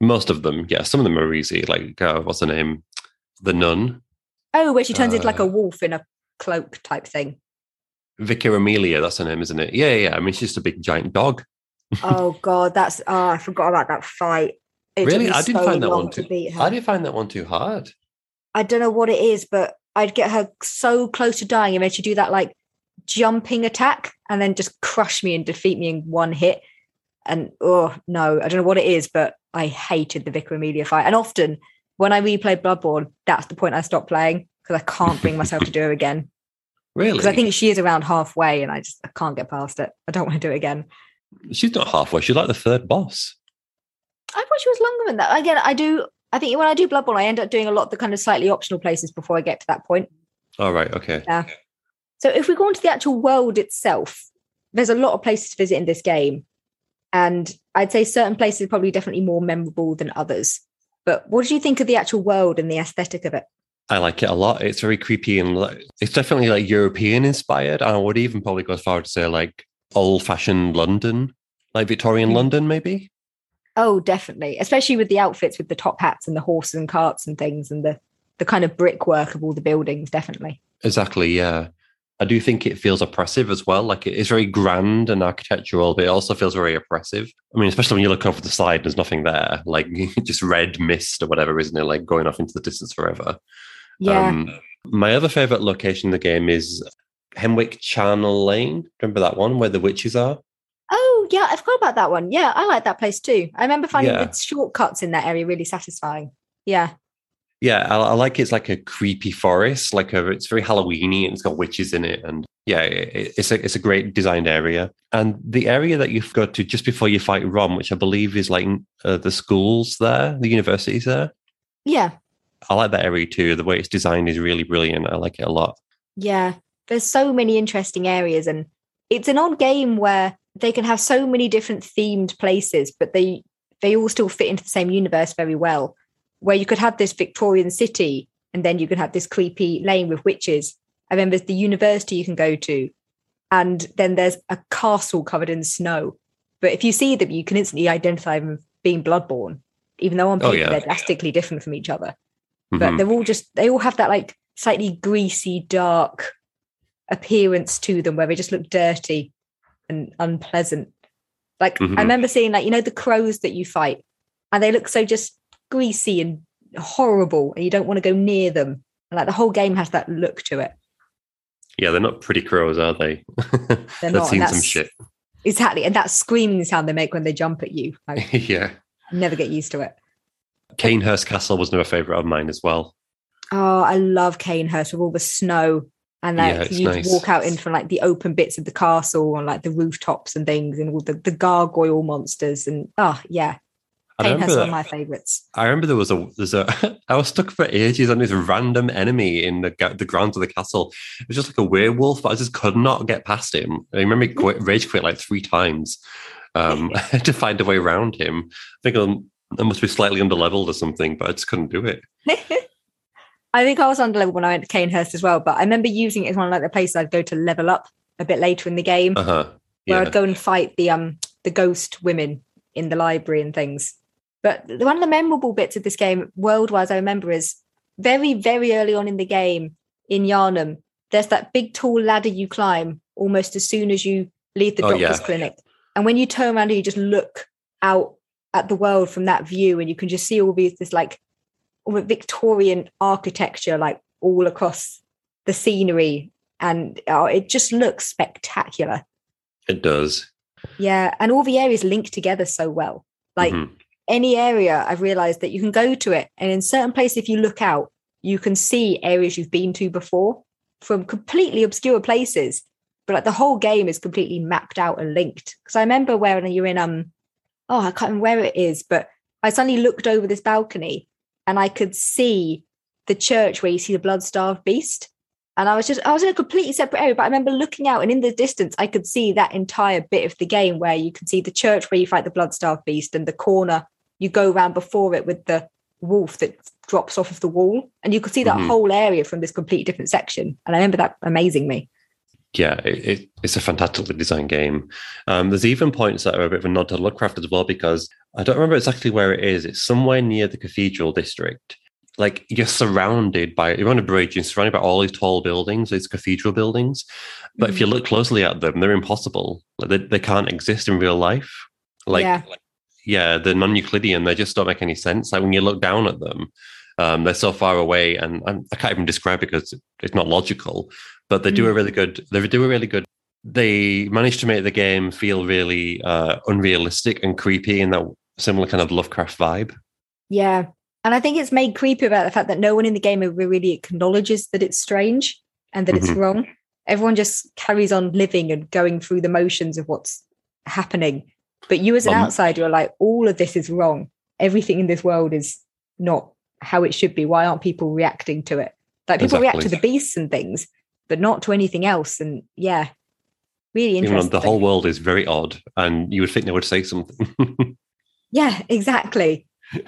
Most of them, yeah. Some of them are easy. Like uh, what's the name? The nun. Oh, where she turns uh, into like a uh, wolf in a cloak type thing. Vicar Amelia, that's her name, isn't it? Yeah, yeah. I mean, she's just a big giant dog. oh God, that's oh, I forgot about that fight. It really, I didn't so find that one too. I didn't find that one too hard. I don't know what it is, but I'd get her so close to dying, and then she'd do that like jumping attack and then just crush me and defeat me in one hit. And oh no, I don't know what it is, but I hated the Vicar Amelia fight. And often when I replay Bloodborne, that's the point I stop playing because I can't bring myself to do it again. Really? Because I think she is around halfway and I just I can't get past it. I don't want to do it again. She's not halfway. She's like the third boss. I thought she was longer than that. Again, I do. I think when I do Bloodborne, I end up doing a lot of the kind of slightly optional places before I get to that point. All oh, right. Okay. Yeah. So if we go into the actual world itself, there's a lot of places to visit in this game. And I'd say certain places are probably definitely more memorable than others. But what did you think of the actual world and the aesthetic of it? I like it a lot. It's very creepy and it's definitely like European inspired. I would even probably go as far to say like old fashioned London, like Victorian mm-hmm. London, maybe. Oh, definitely. Especially with the outfits with the top hats and the horses and carts and things and the the kind of brickwork of all the buildings, definitely. Exactly, yeah. I do think it feels oppressive as well. Like it is very grand and architectural, but it also feels very oppressive. I mean, especially when you look over the side, there's nothing there, like just red mist or whatever, isn't it? Like going off into the distance forever. Yeah. Um, my other favorite location in the game is Hemwick Charnel Lane. Remember that one where the witches are? Oh yeah, I forgot about that one. Yeah, I like that place too. I remember finding Yeah. the shortcuts in that area really satisfying. Yeah. Yeah, I, I like it's like a creepy forest. Like a, it's very Halloweeny and it's got witches in it, and yeah, it, it's a it's a great designed area. And the area that you go to just before you fight Rom, which I believe is like uh, the schools there, the universities there. Yeah. I like that area too. The way it's designed is really brilliant. I like it a lot. Yeah. There's so many interesting areas and it's an odd game where they can have so many different themed places, but they they all still fit into the same universe very well. Where you could have this Victorian city and then you could have this creepy lane with witches. I remember there's the university you can go to, and then there's a castle covered in snow. But if you see them, you can instantly identify them as being bloodborne, even though on Oh, paper yeah. they're drastically different from each other but Mhm. they're all just they all have that like slightly greasy dark appearance to them where they just look dirty and unpleasant like Mhm. i remember seeing like you know the crows that you fight and they look so just greasy and horrible and you don't want to go near them like the whole game has that look to it Yeah, they're not pretty crows, are they? They're not, seen some shit. exactly and that screaming sound they make when they jump at you i yeah. never get used to it Cainhurst Castle was another favourite of mine as well. Oh, I love Cainhurst with all the snow. And like it's you nice. walk out in from like the open bits of the castle and like the rooftops and things and all the, the gargoyle monsters and oh yeah. I remember, Cainhurst is one of my favourites. I remember there was a there's a I was stuck for ages on this random enemy in the the grounds of the castle. It was just like a werewolf, but I just could not get past him. I remember quit, rage quit like three times um, to find a way around him. I think I'm, I must be slightly under underleveled or something, but I just couldn't do it. I think I was under level when I went to Cainhurst as well, but I remember using it as one of like the places I'd go to level up a bit later in the game Uh huh. where I'd go and fight the um the ghost women in the library and things. But one of the memorable bits of this game, world-wise, I remember is very, very early on in the game in Yharnam, there's that big tall ladder you climb almost as soon as you leave the Oh, doctor's yeah. clinic. And when you turn around and you just look out at the world from that view, and you can just see all these this like Victorian architecture like all across the scenery. And oh, it just looks spectacular. It does. Yeah, and all the areas link together so well. Like Mhm. Any area, I've realized that you can go to it, and in certain places, if you look out, you can see areas you've been to before from completely obscure places. But like the whole game is completely mapped out and linked. Because I remember where you're in um, oh, I can't remember where it is, but I suddenly looked over this balcony and I could see the church where you see the blood starved beast. And I was just, I was in a completely separate area, but I remember looking out and in the distance, I could see that entire bit of the game where you can see the church where you fight the blood starved beast and the corner you go around before it with the wolf that drops off of the wall. And you could see that Mhm. whole area from this completely different section. And I remember that amazing me. yeah, it, it, it's a fantastically designed game. Um, there's even points that are a bit of a nod to Lovecraft as well, because I don't remember exactly where it is. It's somewhere near the cathedral district. Like you're surrounded by, you're on a bridge, you're surrounded by all these tall buildings, these cathedral buildings. But if you look closely at them, they're impossible. Like they, they can't exist in real life. Like, Yeah. Yeah, they're non-Euclidean. They just don't make any sense. Like when you look down at them, um, they're so far away, and, and I can't even describe it because it's not logical. But they do a really good. They do a really good. They manage to make the game feel really uh, unrealistic and creepy in that similar kind of Lovecraft vibe. Yeah. And I think it's made creepy about the fact that no one in the game really acknowledges that it's strange and that it's Mhm. wrong. Everyone just carries on living and going through the motions of what's happening. But you, as an Um, outsider, are like, all of this is wrong. Everything in this world is not how it should be. Why aren't people reacting to it? Like people react to the beasts and things, but not to anything else. And yeah, really interesting. the whole world is very odd, and you would think they would say something. Yeah, exactly.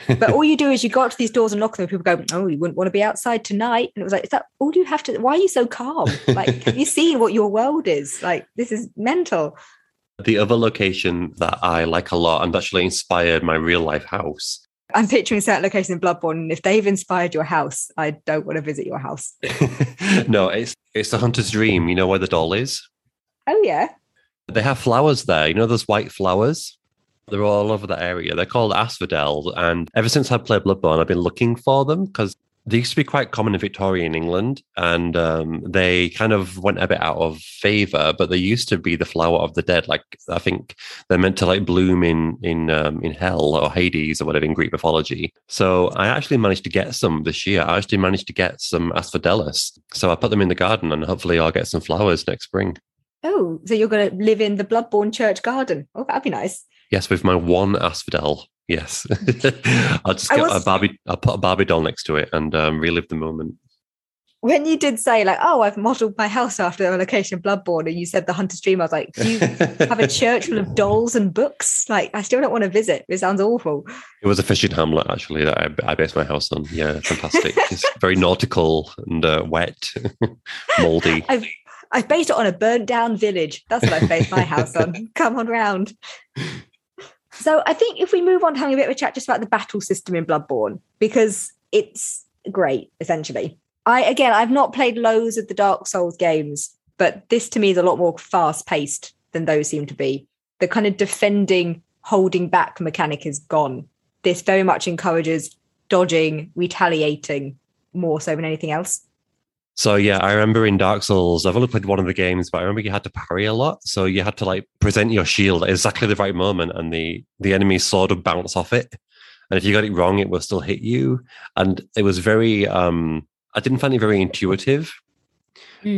But all you do is you go up to these doors and knock them, and people go, "Oh, you wouldn't want to be outside tonight." And it was like, "Is that all you have to? Why are you so calm? Like, have you seen what your world is? Like, this is mental." The other location that I like a lot and actually inspired my real life house I'm picturing certain locations in Bloodborne, and if they've inspired your house, I don't want to visit your house. no, it's it's the hunter's dream. You know where the doll is? Oh yeah, They have flowers there. You know those white flowers? They're all over the area. They're called asphodels. And ever since I played Bloodborne, I've been looking for them because they used to be quite common in Victorian England, and um, they kind of went a bit out of favor. But they used to be the flower of the dead. Like I think they're meant to like bloom in in um, in hell or Hades or whatever in Greek mythology. So I actually managed to get some this year. I actually managed to get some asphodelus. So I put them in the garden, and hopefully I'll get some flowers next spring. Oh, so you're going to live in the Bloodborne Church garden? Oh, that'd be nice. Yes, with my one asphodel. Yes, I'll just get was- a Barbie. I'll put a Barbie doll next to it and um, relive the moment. When you did say like, "Oh, I've modelled my house after the location of Bloodborne," and you said the Hunter's Dream, I was like, "Do you have a church full of dolls and books?" Like, I still don't want to visit. It sounds awful. It was a fishing hamlet actually that I, I based my house on. Yeah, fantastic. it's very nautical and uh, wet, moldy. I've I've based it on a burnt down village. That's what I've based my house on. Come on round. So I think if we move on to having a bit of a chat just about the battle system in Bloodborne, because it's great, essentially. I again I've not played loads of the Dark Souls games, but this to me is a lot more fast paced than those seem to be. The kind of defending, holding back mechanic is gone. This very much encourages dodging, retaliating more so than anything else. So yeah, I remember in Dark Souls, I've only played one of the games, but I remember you had to parry a lot. So you had to like present your shield at exactly the right moment, and the the enemy's sword would bounce off it. And if you got it wrong, it will still hit you. And it was very um I didn't find it very intuitive.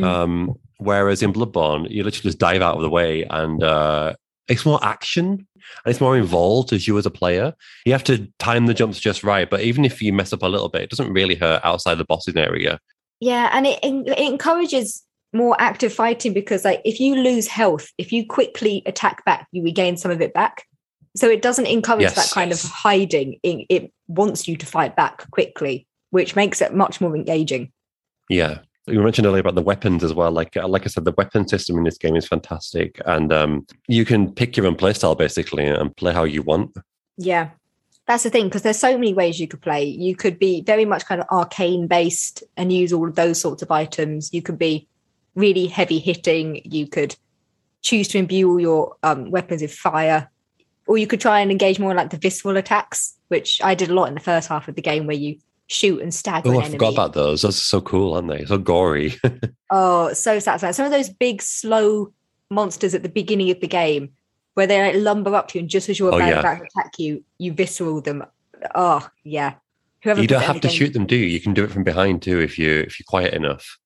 Um, whereas in Bloodborne, you literally just dive out of the way and uh, it's more action and it's more involved as you as a player. You have to time the jumps just right, but even if you mess up a little bit, it doesn't really hurt outside the bossing area. Yeah, and it, it encourages more active fighting because, like, if you lose health, if you quickly attack back, you regain some of it back. So it doesn't encourage Yes. that kind of hiding. It, it wants you to fight back quickly, which makes it much more engaging. Yeah. You mentioned earlier about the weapons as well. Like, uh, like I said, the weapon system in this game is fantastic, and um, you can pick your own playstyle basically and play how you want. Yeah, that's the thing because there's so many ways you could play. You could be very much kind of arcane based and use all of those sorts of items. You could be really heavy hitting. You could choose to imbue all your um, weapons with fire, or you could try and engage more like the visceral attacks, which I did a lot in the first half of the game, where you shoot and stagger Oh, I forgot about those. Those are so cool, aren't they? So gory. Oh, so satisfying. Some of those big, slow monsters at the beginning of the game where they like lumber up to you and just as you're Oh, about, yeah. about to attack you, you visceral them. Oh, yeah. Whoever you don't have to game- shoot them, do you? You can do it from behind too if you if you're quiet enough.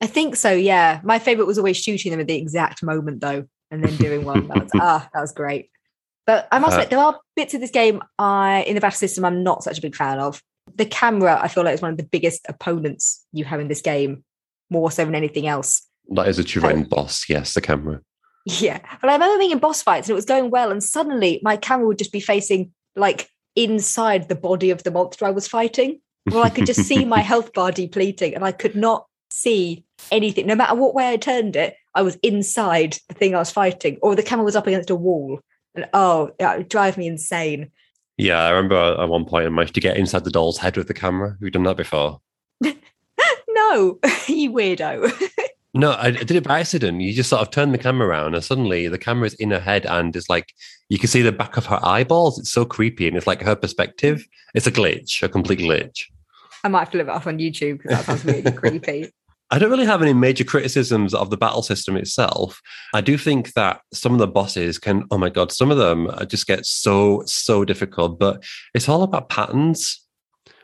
I think so, yeah. My favorite was always shooting them at the exact moment though, and then doing one. That was, ah, that was great. But I must Uh, admit, there are bits of this game I in the battle system I'm not such a big fan of. The camera, I feel like is one of the biggest opponents you have in this game, more so than anything else. That is a true end boss. Yes, the camera. Yeah. But I remember being in boss fights and it was going well. And suddenly my camera would just be facing like inside the body of the monster I was fighting. Well, I could just see my health bar depleting and I could not see anything. No matter what way I turned it, I was inside the thing I was fighting, or the camera was up against a wall. And oh, it would drive me insane. Yeah, I remember at one point I managed to get inside the doll's head with the camera. We've done that before. No, you weirdo. No, I, I did it by accident. You just sort of turn the camera around, and suddenly the camera's in her head, and it's like you can see the back of her eyeballs. It's so creepy, and it's like her perspective. It's a glitch, a complete glitch. I might have to live it off on YouTube because that sounds really creepy. I don't really have any major criticisms of the battle system itself. I do think that some of the bosses can, oh my God, some of them uh, just get so, so difficult, but it's all about patterns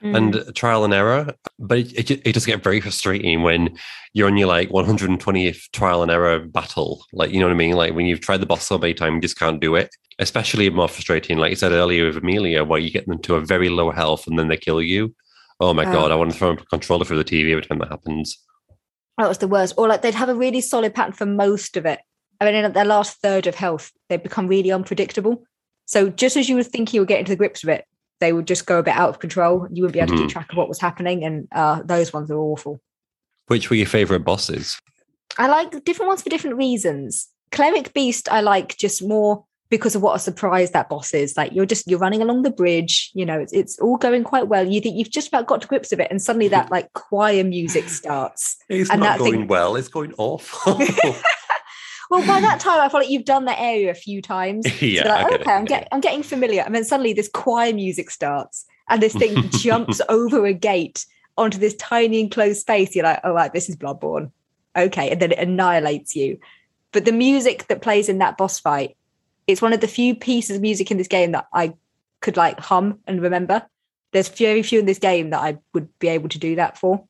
Mm. and trial and error. But it, it, it does get very frustrating when you're on your like 120th trial and error battle. Like, you know what I mean? Like when you've tried the boss so many times, you just can't do it. Especially more frustrating, like you said earlier with Amelia, where you get them to a very low health and then they kill you. Oh my Oh. God, I want to throw a controller through the TV every time that happens. That was the worst. Or like they'd have a really solid pattern for most of it. I mean, in their last third of health, they become really unpredictable. So just as you would think you were getting to the grips of it, they would just go a bit out of control. You wouldn't be able to Mhm. keep track of what was happening. And uh, those ones are awful. Which were your favorite bosses? I like different ones for different reasons. Cleric Beast, I like just more because of what a surprise that boss is. Like you're just you're running along the bridge, you know, it's it's all going quite well. You think you've just about got to grips of it, and suddenly that like choir music starts. It's And not that thing- going well. It's going awful. Well, by that time, I feel like you've done that area a few times. So yeah, like, get it, okay, I I'm, get I'm getting familiar. And then suddenly this choir music starts and this thing jumps over a gate onto this tiny enclosed space. You're like, oh, right, this is Bloodborne. Okay. And then it annihilates you. But the music that plays in that boss fight, it's one of the few pieces of music in this game that I could like hum and remember. There's very few in this game that I would be able to do that for.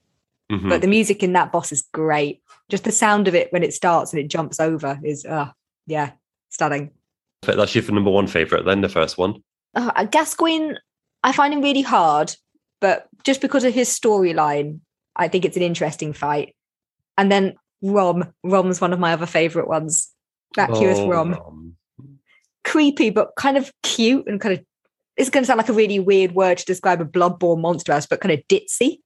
Mhm. But the music in that boss is great. Just the sound of it when it starts and it jumps over is, uh, yeah, stunning. But that's your number one favorite, then the first one. uh, Gascoigne, I find him really hard, but just because of his storyline, I think it's an interesting fight. And then Rom, Rom's one of my other favorite ones. Vacuous Oh, Rom, Rom. creepy but kind of cute and kind of. It's going to sound like a really weird word to describe a bloodborne monster as, but kind of ditzy.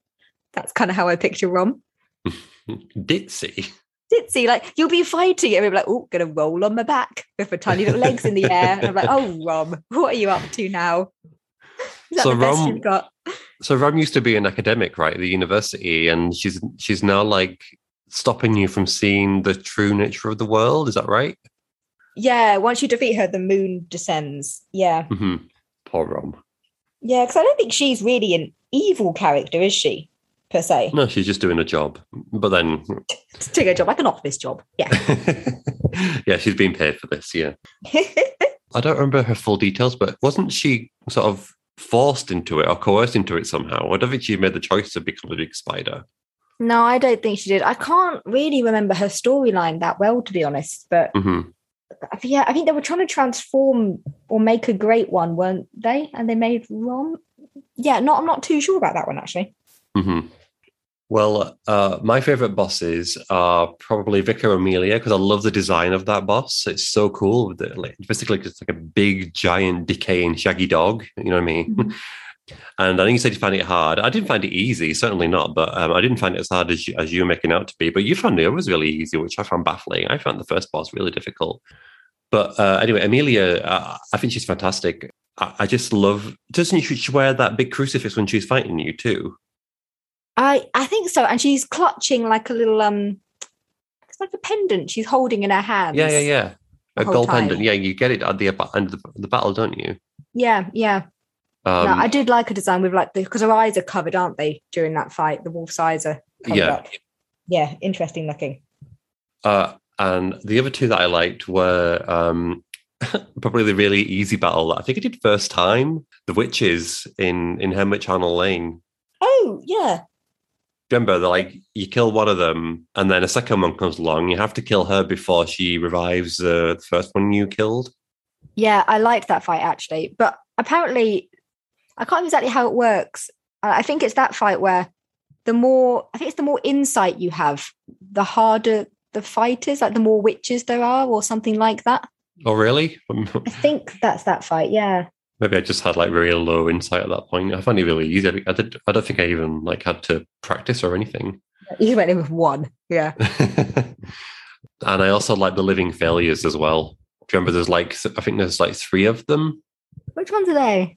That's kind of how I picture Rom. Ditzy. Ditzy, like you'll be fighting it, and be like, "Oh, gonna roll on my back with my tiny little legs in the air." And I'm like, "Oh, Rom, what are you up to now?" Is that So the best Rom- you've got? So Rom used to be an academic, right, at the university, and she's she's now like stopping you from seeing the true nature of the world. Is that right? Yeah, once you defeat her, the moon descends. Yeah. hmm Poor Rom. Yeah, because I don't think she's really an evil character, is she? Per se. No, she's just doing a job. But then, take a job, like an office job. Yeah. yeah, she's being paid for this. Yeah, I don't remember her full details, but wasn't she sort of forced into it or coerced into it somehow? I don't think she made the choice to become a big spider. no, I don't think she did. I can't really remember her storyline that well, to be honest. But hmm yeah, I think they were trying to transform or make a great one, weren't they? And they made Rom. Yeah, not I'm not too sure about that one actually. hmm Well, uh, my favorite bosses are probably Vicar Amelia because I love the design of that boss. It's so cool. Like, basically, it's like a big, giant, decaying, shaggy dog. You know what I mean? Mhm. And I think you said you found it hard. I didn't find it easy, certainly not. But um, I didn't find it as hard as you, as you were making out to be. But you found it was really easy, which I found baffling. I found the first boss really difficult. But uh, anyway, Amelia, uh, I think she's fantastic. I, I just love. Doesn't she she wear that big crucifix when she's fighting you too? I I think so, and she's clutching like a little um, it's like a pendant she's holding in her hands. Yeah, yeah, yeah. A gold time. pendant. Yeah, you get it at the end of the, the battle, don't you? Yeah, yeah. Um, no, I did like a design with like the because her eyes are covered, aren't they? During that fight, the wolf's eyes are covered Yeah. up. Yeah, interesting looking. uh, and the other two that I liked were um, probably the really easy battle. that I think I did first time. The witches in in Hemwick Charnel Lane. Oh yeah, Remember, they're like you kill one of them, and then a second one comes along. You have to kill her before she revives uh, the first one you killed. yeah. I liked that fight actually, but apparently, I can't remember exactly how it works. I I think it's that fight where the more I think it's the more insight you have, the harder the fight is. Like the more witches there are, or something like that. Oh, really? I think that's that fight. Yeah. Maybe I just had like very low insight at that point. I found it really easy. I, did, I don't think I even like had to practice or anything. You went in with one. Yeah. and I also like the living failures as well. Do you remember there's like I think there's like three of them. Which ones are they?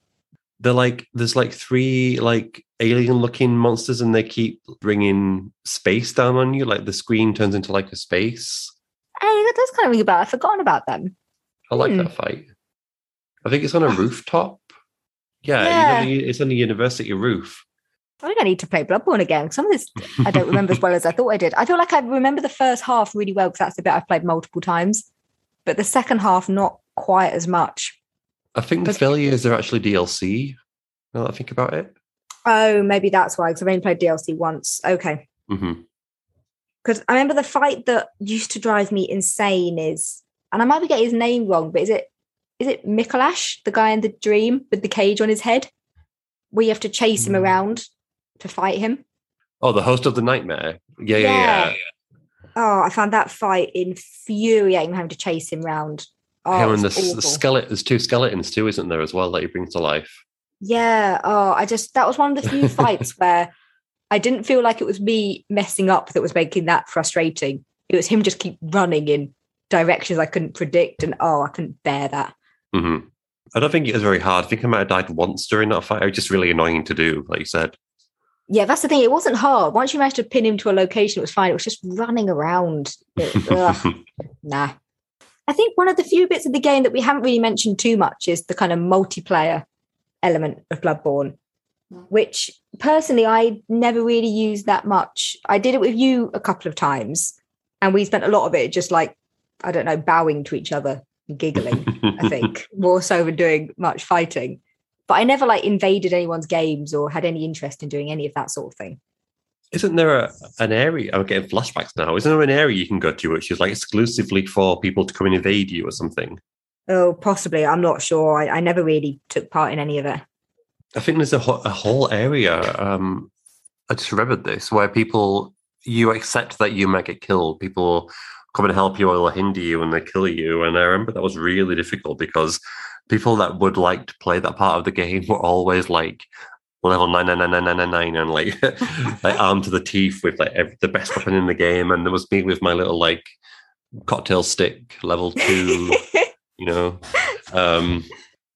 They're like there's like three like alien looking monsters and they keep bringing space down on you. Like the screen turns into like a space. Hey, that does kind of ring a bell. I've forgotten about them. I like Hmm. that fight. I think it's on a ah. rooftop. Yeah, Yeah. You know, it's on the university roof. I think I need to play Bloodborne again. Some of this I don't remember as well as I thought I did. I feel like I remember the first half really well because that's the bit I've played multiple times, but the second half not quite as much. I think the But- failures are actually DLC. Now that I think about it. Oh, maybe that's why because I've only played DLC once. Okay, mm-hmm. because I remember the fight that used to drive me insane is, and I might be getting his name wrong, but is it is it Micolash, the guy in the dream with the cage on his head, where you have to chase him Hmm. around to fight him? Oh, the host of the nightmare. Yeah, yeah, yeah. Yeah. Oh, I found that fight infuriating having to chase him round. Oh, it and the, the skeleton. There's two skeletons too, isn't there, as well, that he brings to life. Yeah. Oh, I just that was one of the few fights where I didn't feel like it was me messing up that was making that frustrating. It was him just keep running in directions I couldn't predict, and oh, I couldn't bear that. Hmm I don't think it was very hard. I think I might have died once during that fight. It was just really annoying to do, like you said. Yeah, that's the thing. It wasn't hard. Once you managed to pin him to a location, it was fine. It was just running around. It- nah. I think one of the few bits of the game that we haven't really mentioned too much is the kind of multiplayer element of Bloodborne. which personally I never really used that much. I did it with you a couple of times, and we spent a lot of it just like I don't know, bowing to each other, and giggling. I think more so than doing much fighting. But I never like invaded anyone's games or had any interest in doing any of that sort of thing. Isn't there a, an area? I'm getting flashbacks now. Isn't there an area you can go to which is like exclusively for people to come and invade you or something? Oh, possibly. I'm not sure. I, I never really took part in any of it. I think there's a, ho- a whole area. Um, I just remembered this where people you accept that you might get killed. People come and help you or hinder you and they kill you. And I remember that was really difficult because people that would like to play that part of the game were always like level nine nine nine nine nine nine nine and like like armed to the teeth with like every, the best weapon in the game. And there was me with my little like cocktail stick level two, you know. Um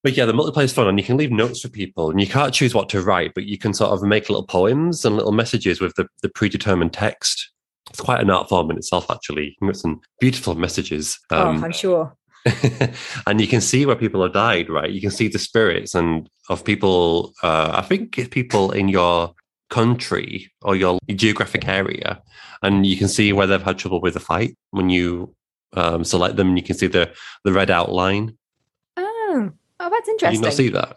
but yeah, the multiplayer is fun, and you can leave notes for people, and you can't choose what to write, but you can sort of make little poems and little messages with the, the predetermined text. It's quite an art form in itself, actually. You can get some beautiful messages. Um, oh, I'm sure. and you can see where people have died, right? You can see the spirits and of people. Uh, I think people in your country or your geographic area, and you can see where they've had trouble with the fight when you um, select them. You can see the the red outline. Oh, oh, that's interesting. you not see that?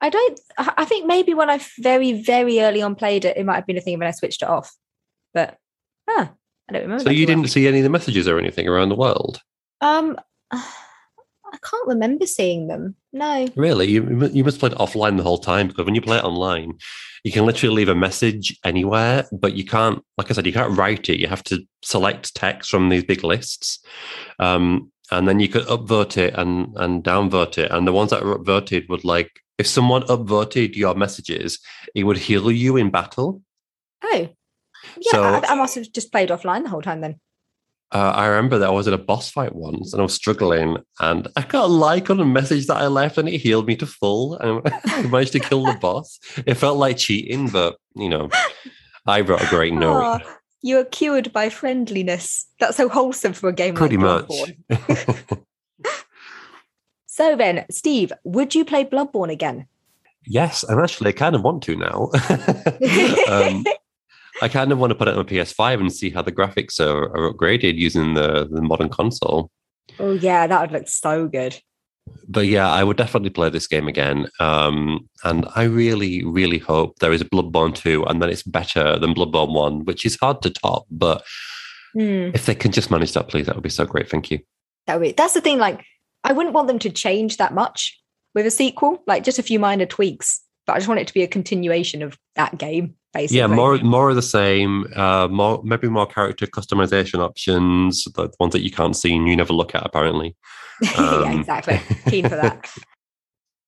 I don't. I think maybe when I very very early on played it, it might have been a thing when I switched it off. But huh, I don't remember. So you didn't well. see any of the messages or anything around the world? Um, I can't remember seeing them. No. Really? You, you must play it offline the whole time because when you play it online, you can literally leave a message anywhere, but you can't, like I said, you can't write it. You have to select text from these big lists. Um, and then you could upvote it and, and downvote it. And the ones that were upvoted would like, if someone upvoted your messages, it would heal you in battle. Oh. Yeah, so, I, I must have just played offline the whole time then uh, I remember that I was in a boss fight once and I was struggling, and I got a like on a message that I left, and it healed me to full, and I managed to kill the boss. It felt like cheating, but you know, I wrote a great note. Oh, you are cured by friendliness. That's so wholesome for a game. Pretty like much. so then, Steve, would you play Bloodborne again? Yes, and actually, I kind of want to now. um, I kind of want to put it on a PS5 and see how the graphics are, are upgraded using the, the modern console. Oh yeah, that would look so good. But yeah, I would definitely play this game again. Um, and I really, really hope there is a Bloodborne 2 and that it's better than Bloodborne 1, which is hard to top. But mm. if they can just manage that, please, that would be so great. Thank you. That would be, that's the thing. Like, I wouldn't want them to change that much with a sequel, like just a few minor tweaks. But I just want it to be a continuation of that game basically. Yeah, more more of the same. Uh, more maybe more character customization options, the ones that you can't see and you never look at apparently. Um, yeah, exactly. Keen for that.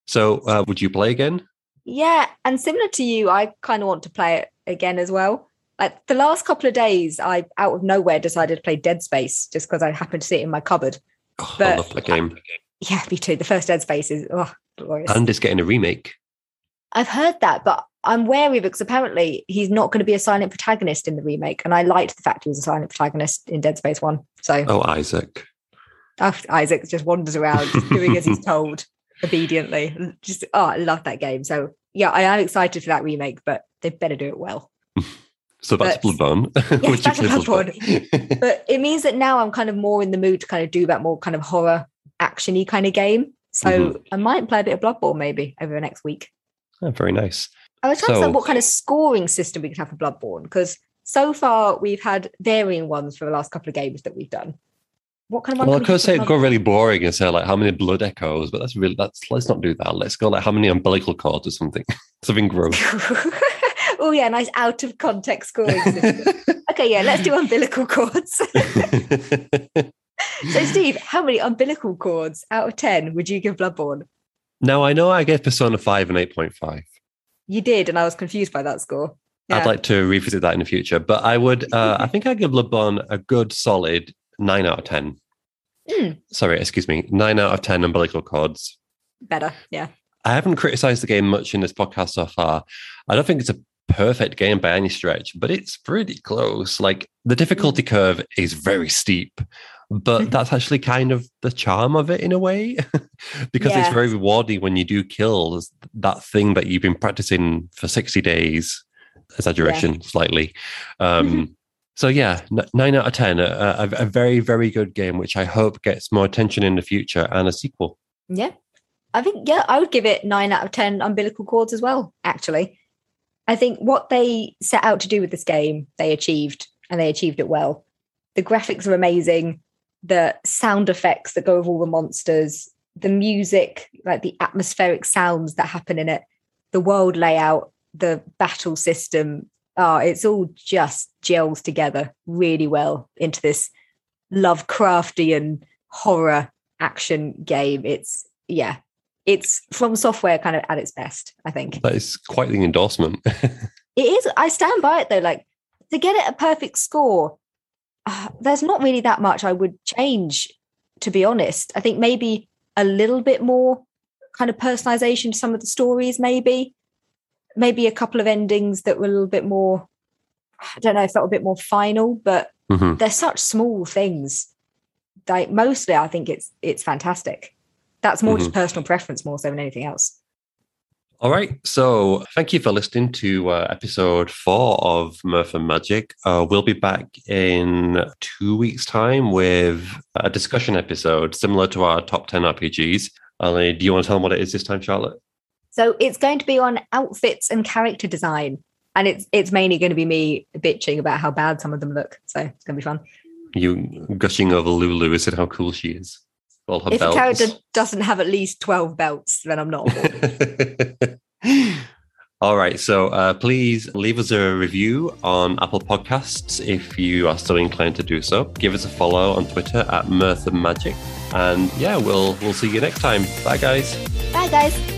so, uh, would you play again? Yeah, and similar to you, I kind of want to play it again as well. Like the last couple of days, I out of nowhere decided to play Dead Space just because I happened to see it in my cupboard. Oh, but, I love that game. Yeah, me too. The first Dead Space is oh, glorious. And it's getting a remake. I've heard that, but I'm wary because apparently he's not going to be a silent protagonist in the remake. And I liked the fact he was a silent protagonist in Dead Space 1. So Oh, Isaac. Oh, Isaac just wanders around doing as he's told obediently. Just oh, I love that game. So yeah, I am excited for that remake, but they better do it well. So that's but, Bloodborne. Yes, to Bloodborne. but it means that now I'm kind of more in the mood to kind of do that more kind of horror actiony kind of game. So mm-hmm. I might play a bit of Bloodborne maybe over the next week. Oh, very nice. I was trying so, to think what kind of scoring system we could have for Bloodborne because so far we've had varying ones for the last couple of games that we've done. What kind of one? Well, I could say it got really boring and say like how many blood echoes, but that's really that's let's not do that. Let's go like how many umbilical cords or something, something gross. oh yeah, nice out of context scoring. okay, yeah, let's do umbilical cords. so, Steve, how many umbilical cords out of ten would you give Bloodborne? Now I know I gave Persona five and eight point five. You did, and I was confused by that score. Yeah. I'd like to revisit that in the future, but I would. Uh, I think I give Le Bon a good solid nine out of ten. Mm. Sorry, excuse me, nine out of ten umbilical cords. Better, yeah. I haven't criticized the game much in this podcast so far. I don't think it's a perfect game by any stretch, but it's pretty close. Like the difficulty hmm. curve is very steep, but that's actually kind of the charm of it in a way because Yeah. it's very rewarding when you do kill that thing that you've been practicing for 60 days exaggeration slightly um so yeah n- 9 out of 10 a, a, a very very good game which i hope gets more attention in the future and a sequel Yeah. I think, yeah, I would give it nine out of 10 umbilical cords as well, actually. I think what they set out to do with this game, they achieved, and they achieved it well. The graphics are amazing. The sound effects that go with all the monsters, the music, like the atmospheric sounds that happen in it, the world layout, the battle system. Oh, it's all just gels together really well into this Lovecraftian horror action game. It's yeah, it's FromSoftware kind of at its best, I think. that is quite the endorsement It is, I stand by it though, like to get it a perfect score, uh, there's not really that much I would change, to be honest. I think maybe a little bit more kind of personalization to some of the stories, maybe. Maybe a couple of endings that were a little bit more, I don't know, felt a bit more final, but Mhm. they're such small things. Like mostly I think it's it's fantastic. That's more just personal preference more so than anything else. All right. So thank you for listening to uh, episode four of Mirth and Magic. Uh, we'll be back in two weeks' time with a discussion episode similar to our top 10 RPGs. Ali, do you want to tell them what it is this time, Charlotte? So it's going to be on outfits and character design. And it's it's mainly going to be me bitching about how bad some of them look. So it's going to be fun. You gushing over Lulu, Is it how cool she is. All her if belts. a character doesn't have at least 12 belts, then I'm not. All right. So uh, please leave us a review on Apple Podcasts if you are so inclined to do so. Give us a follow on Twitter at Mirth and Magic. And yeah, we'll we'll see you next time. Bye guys. Bye, guys.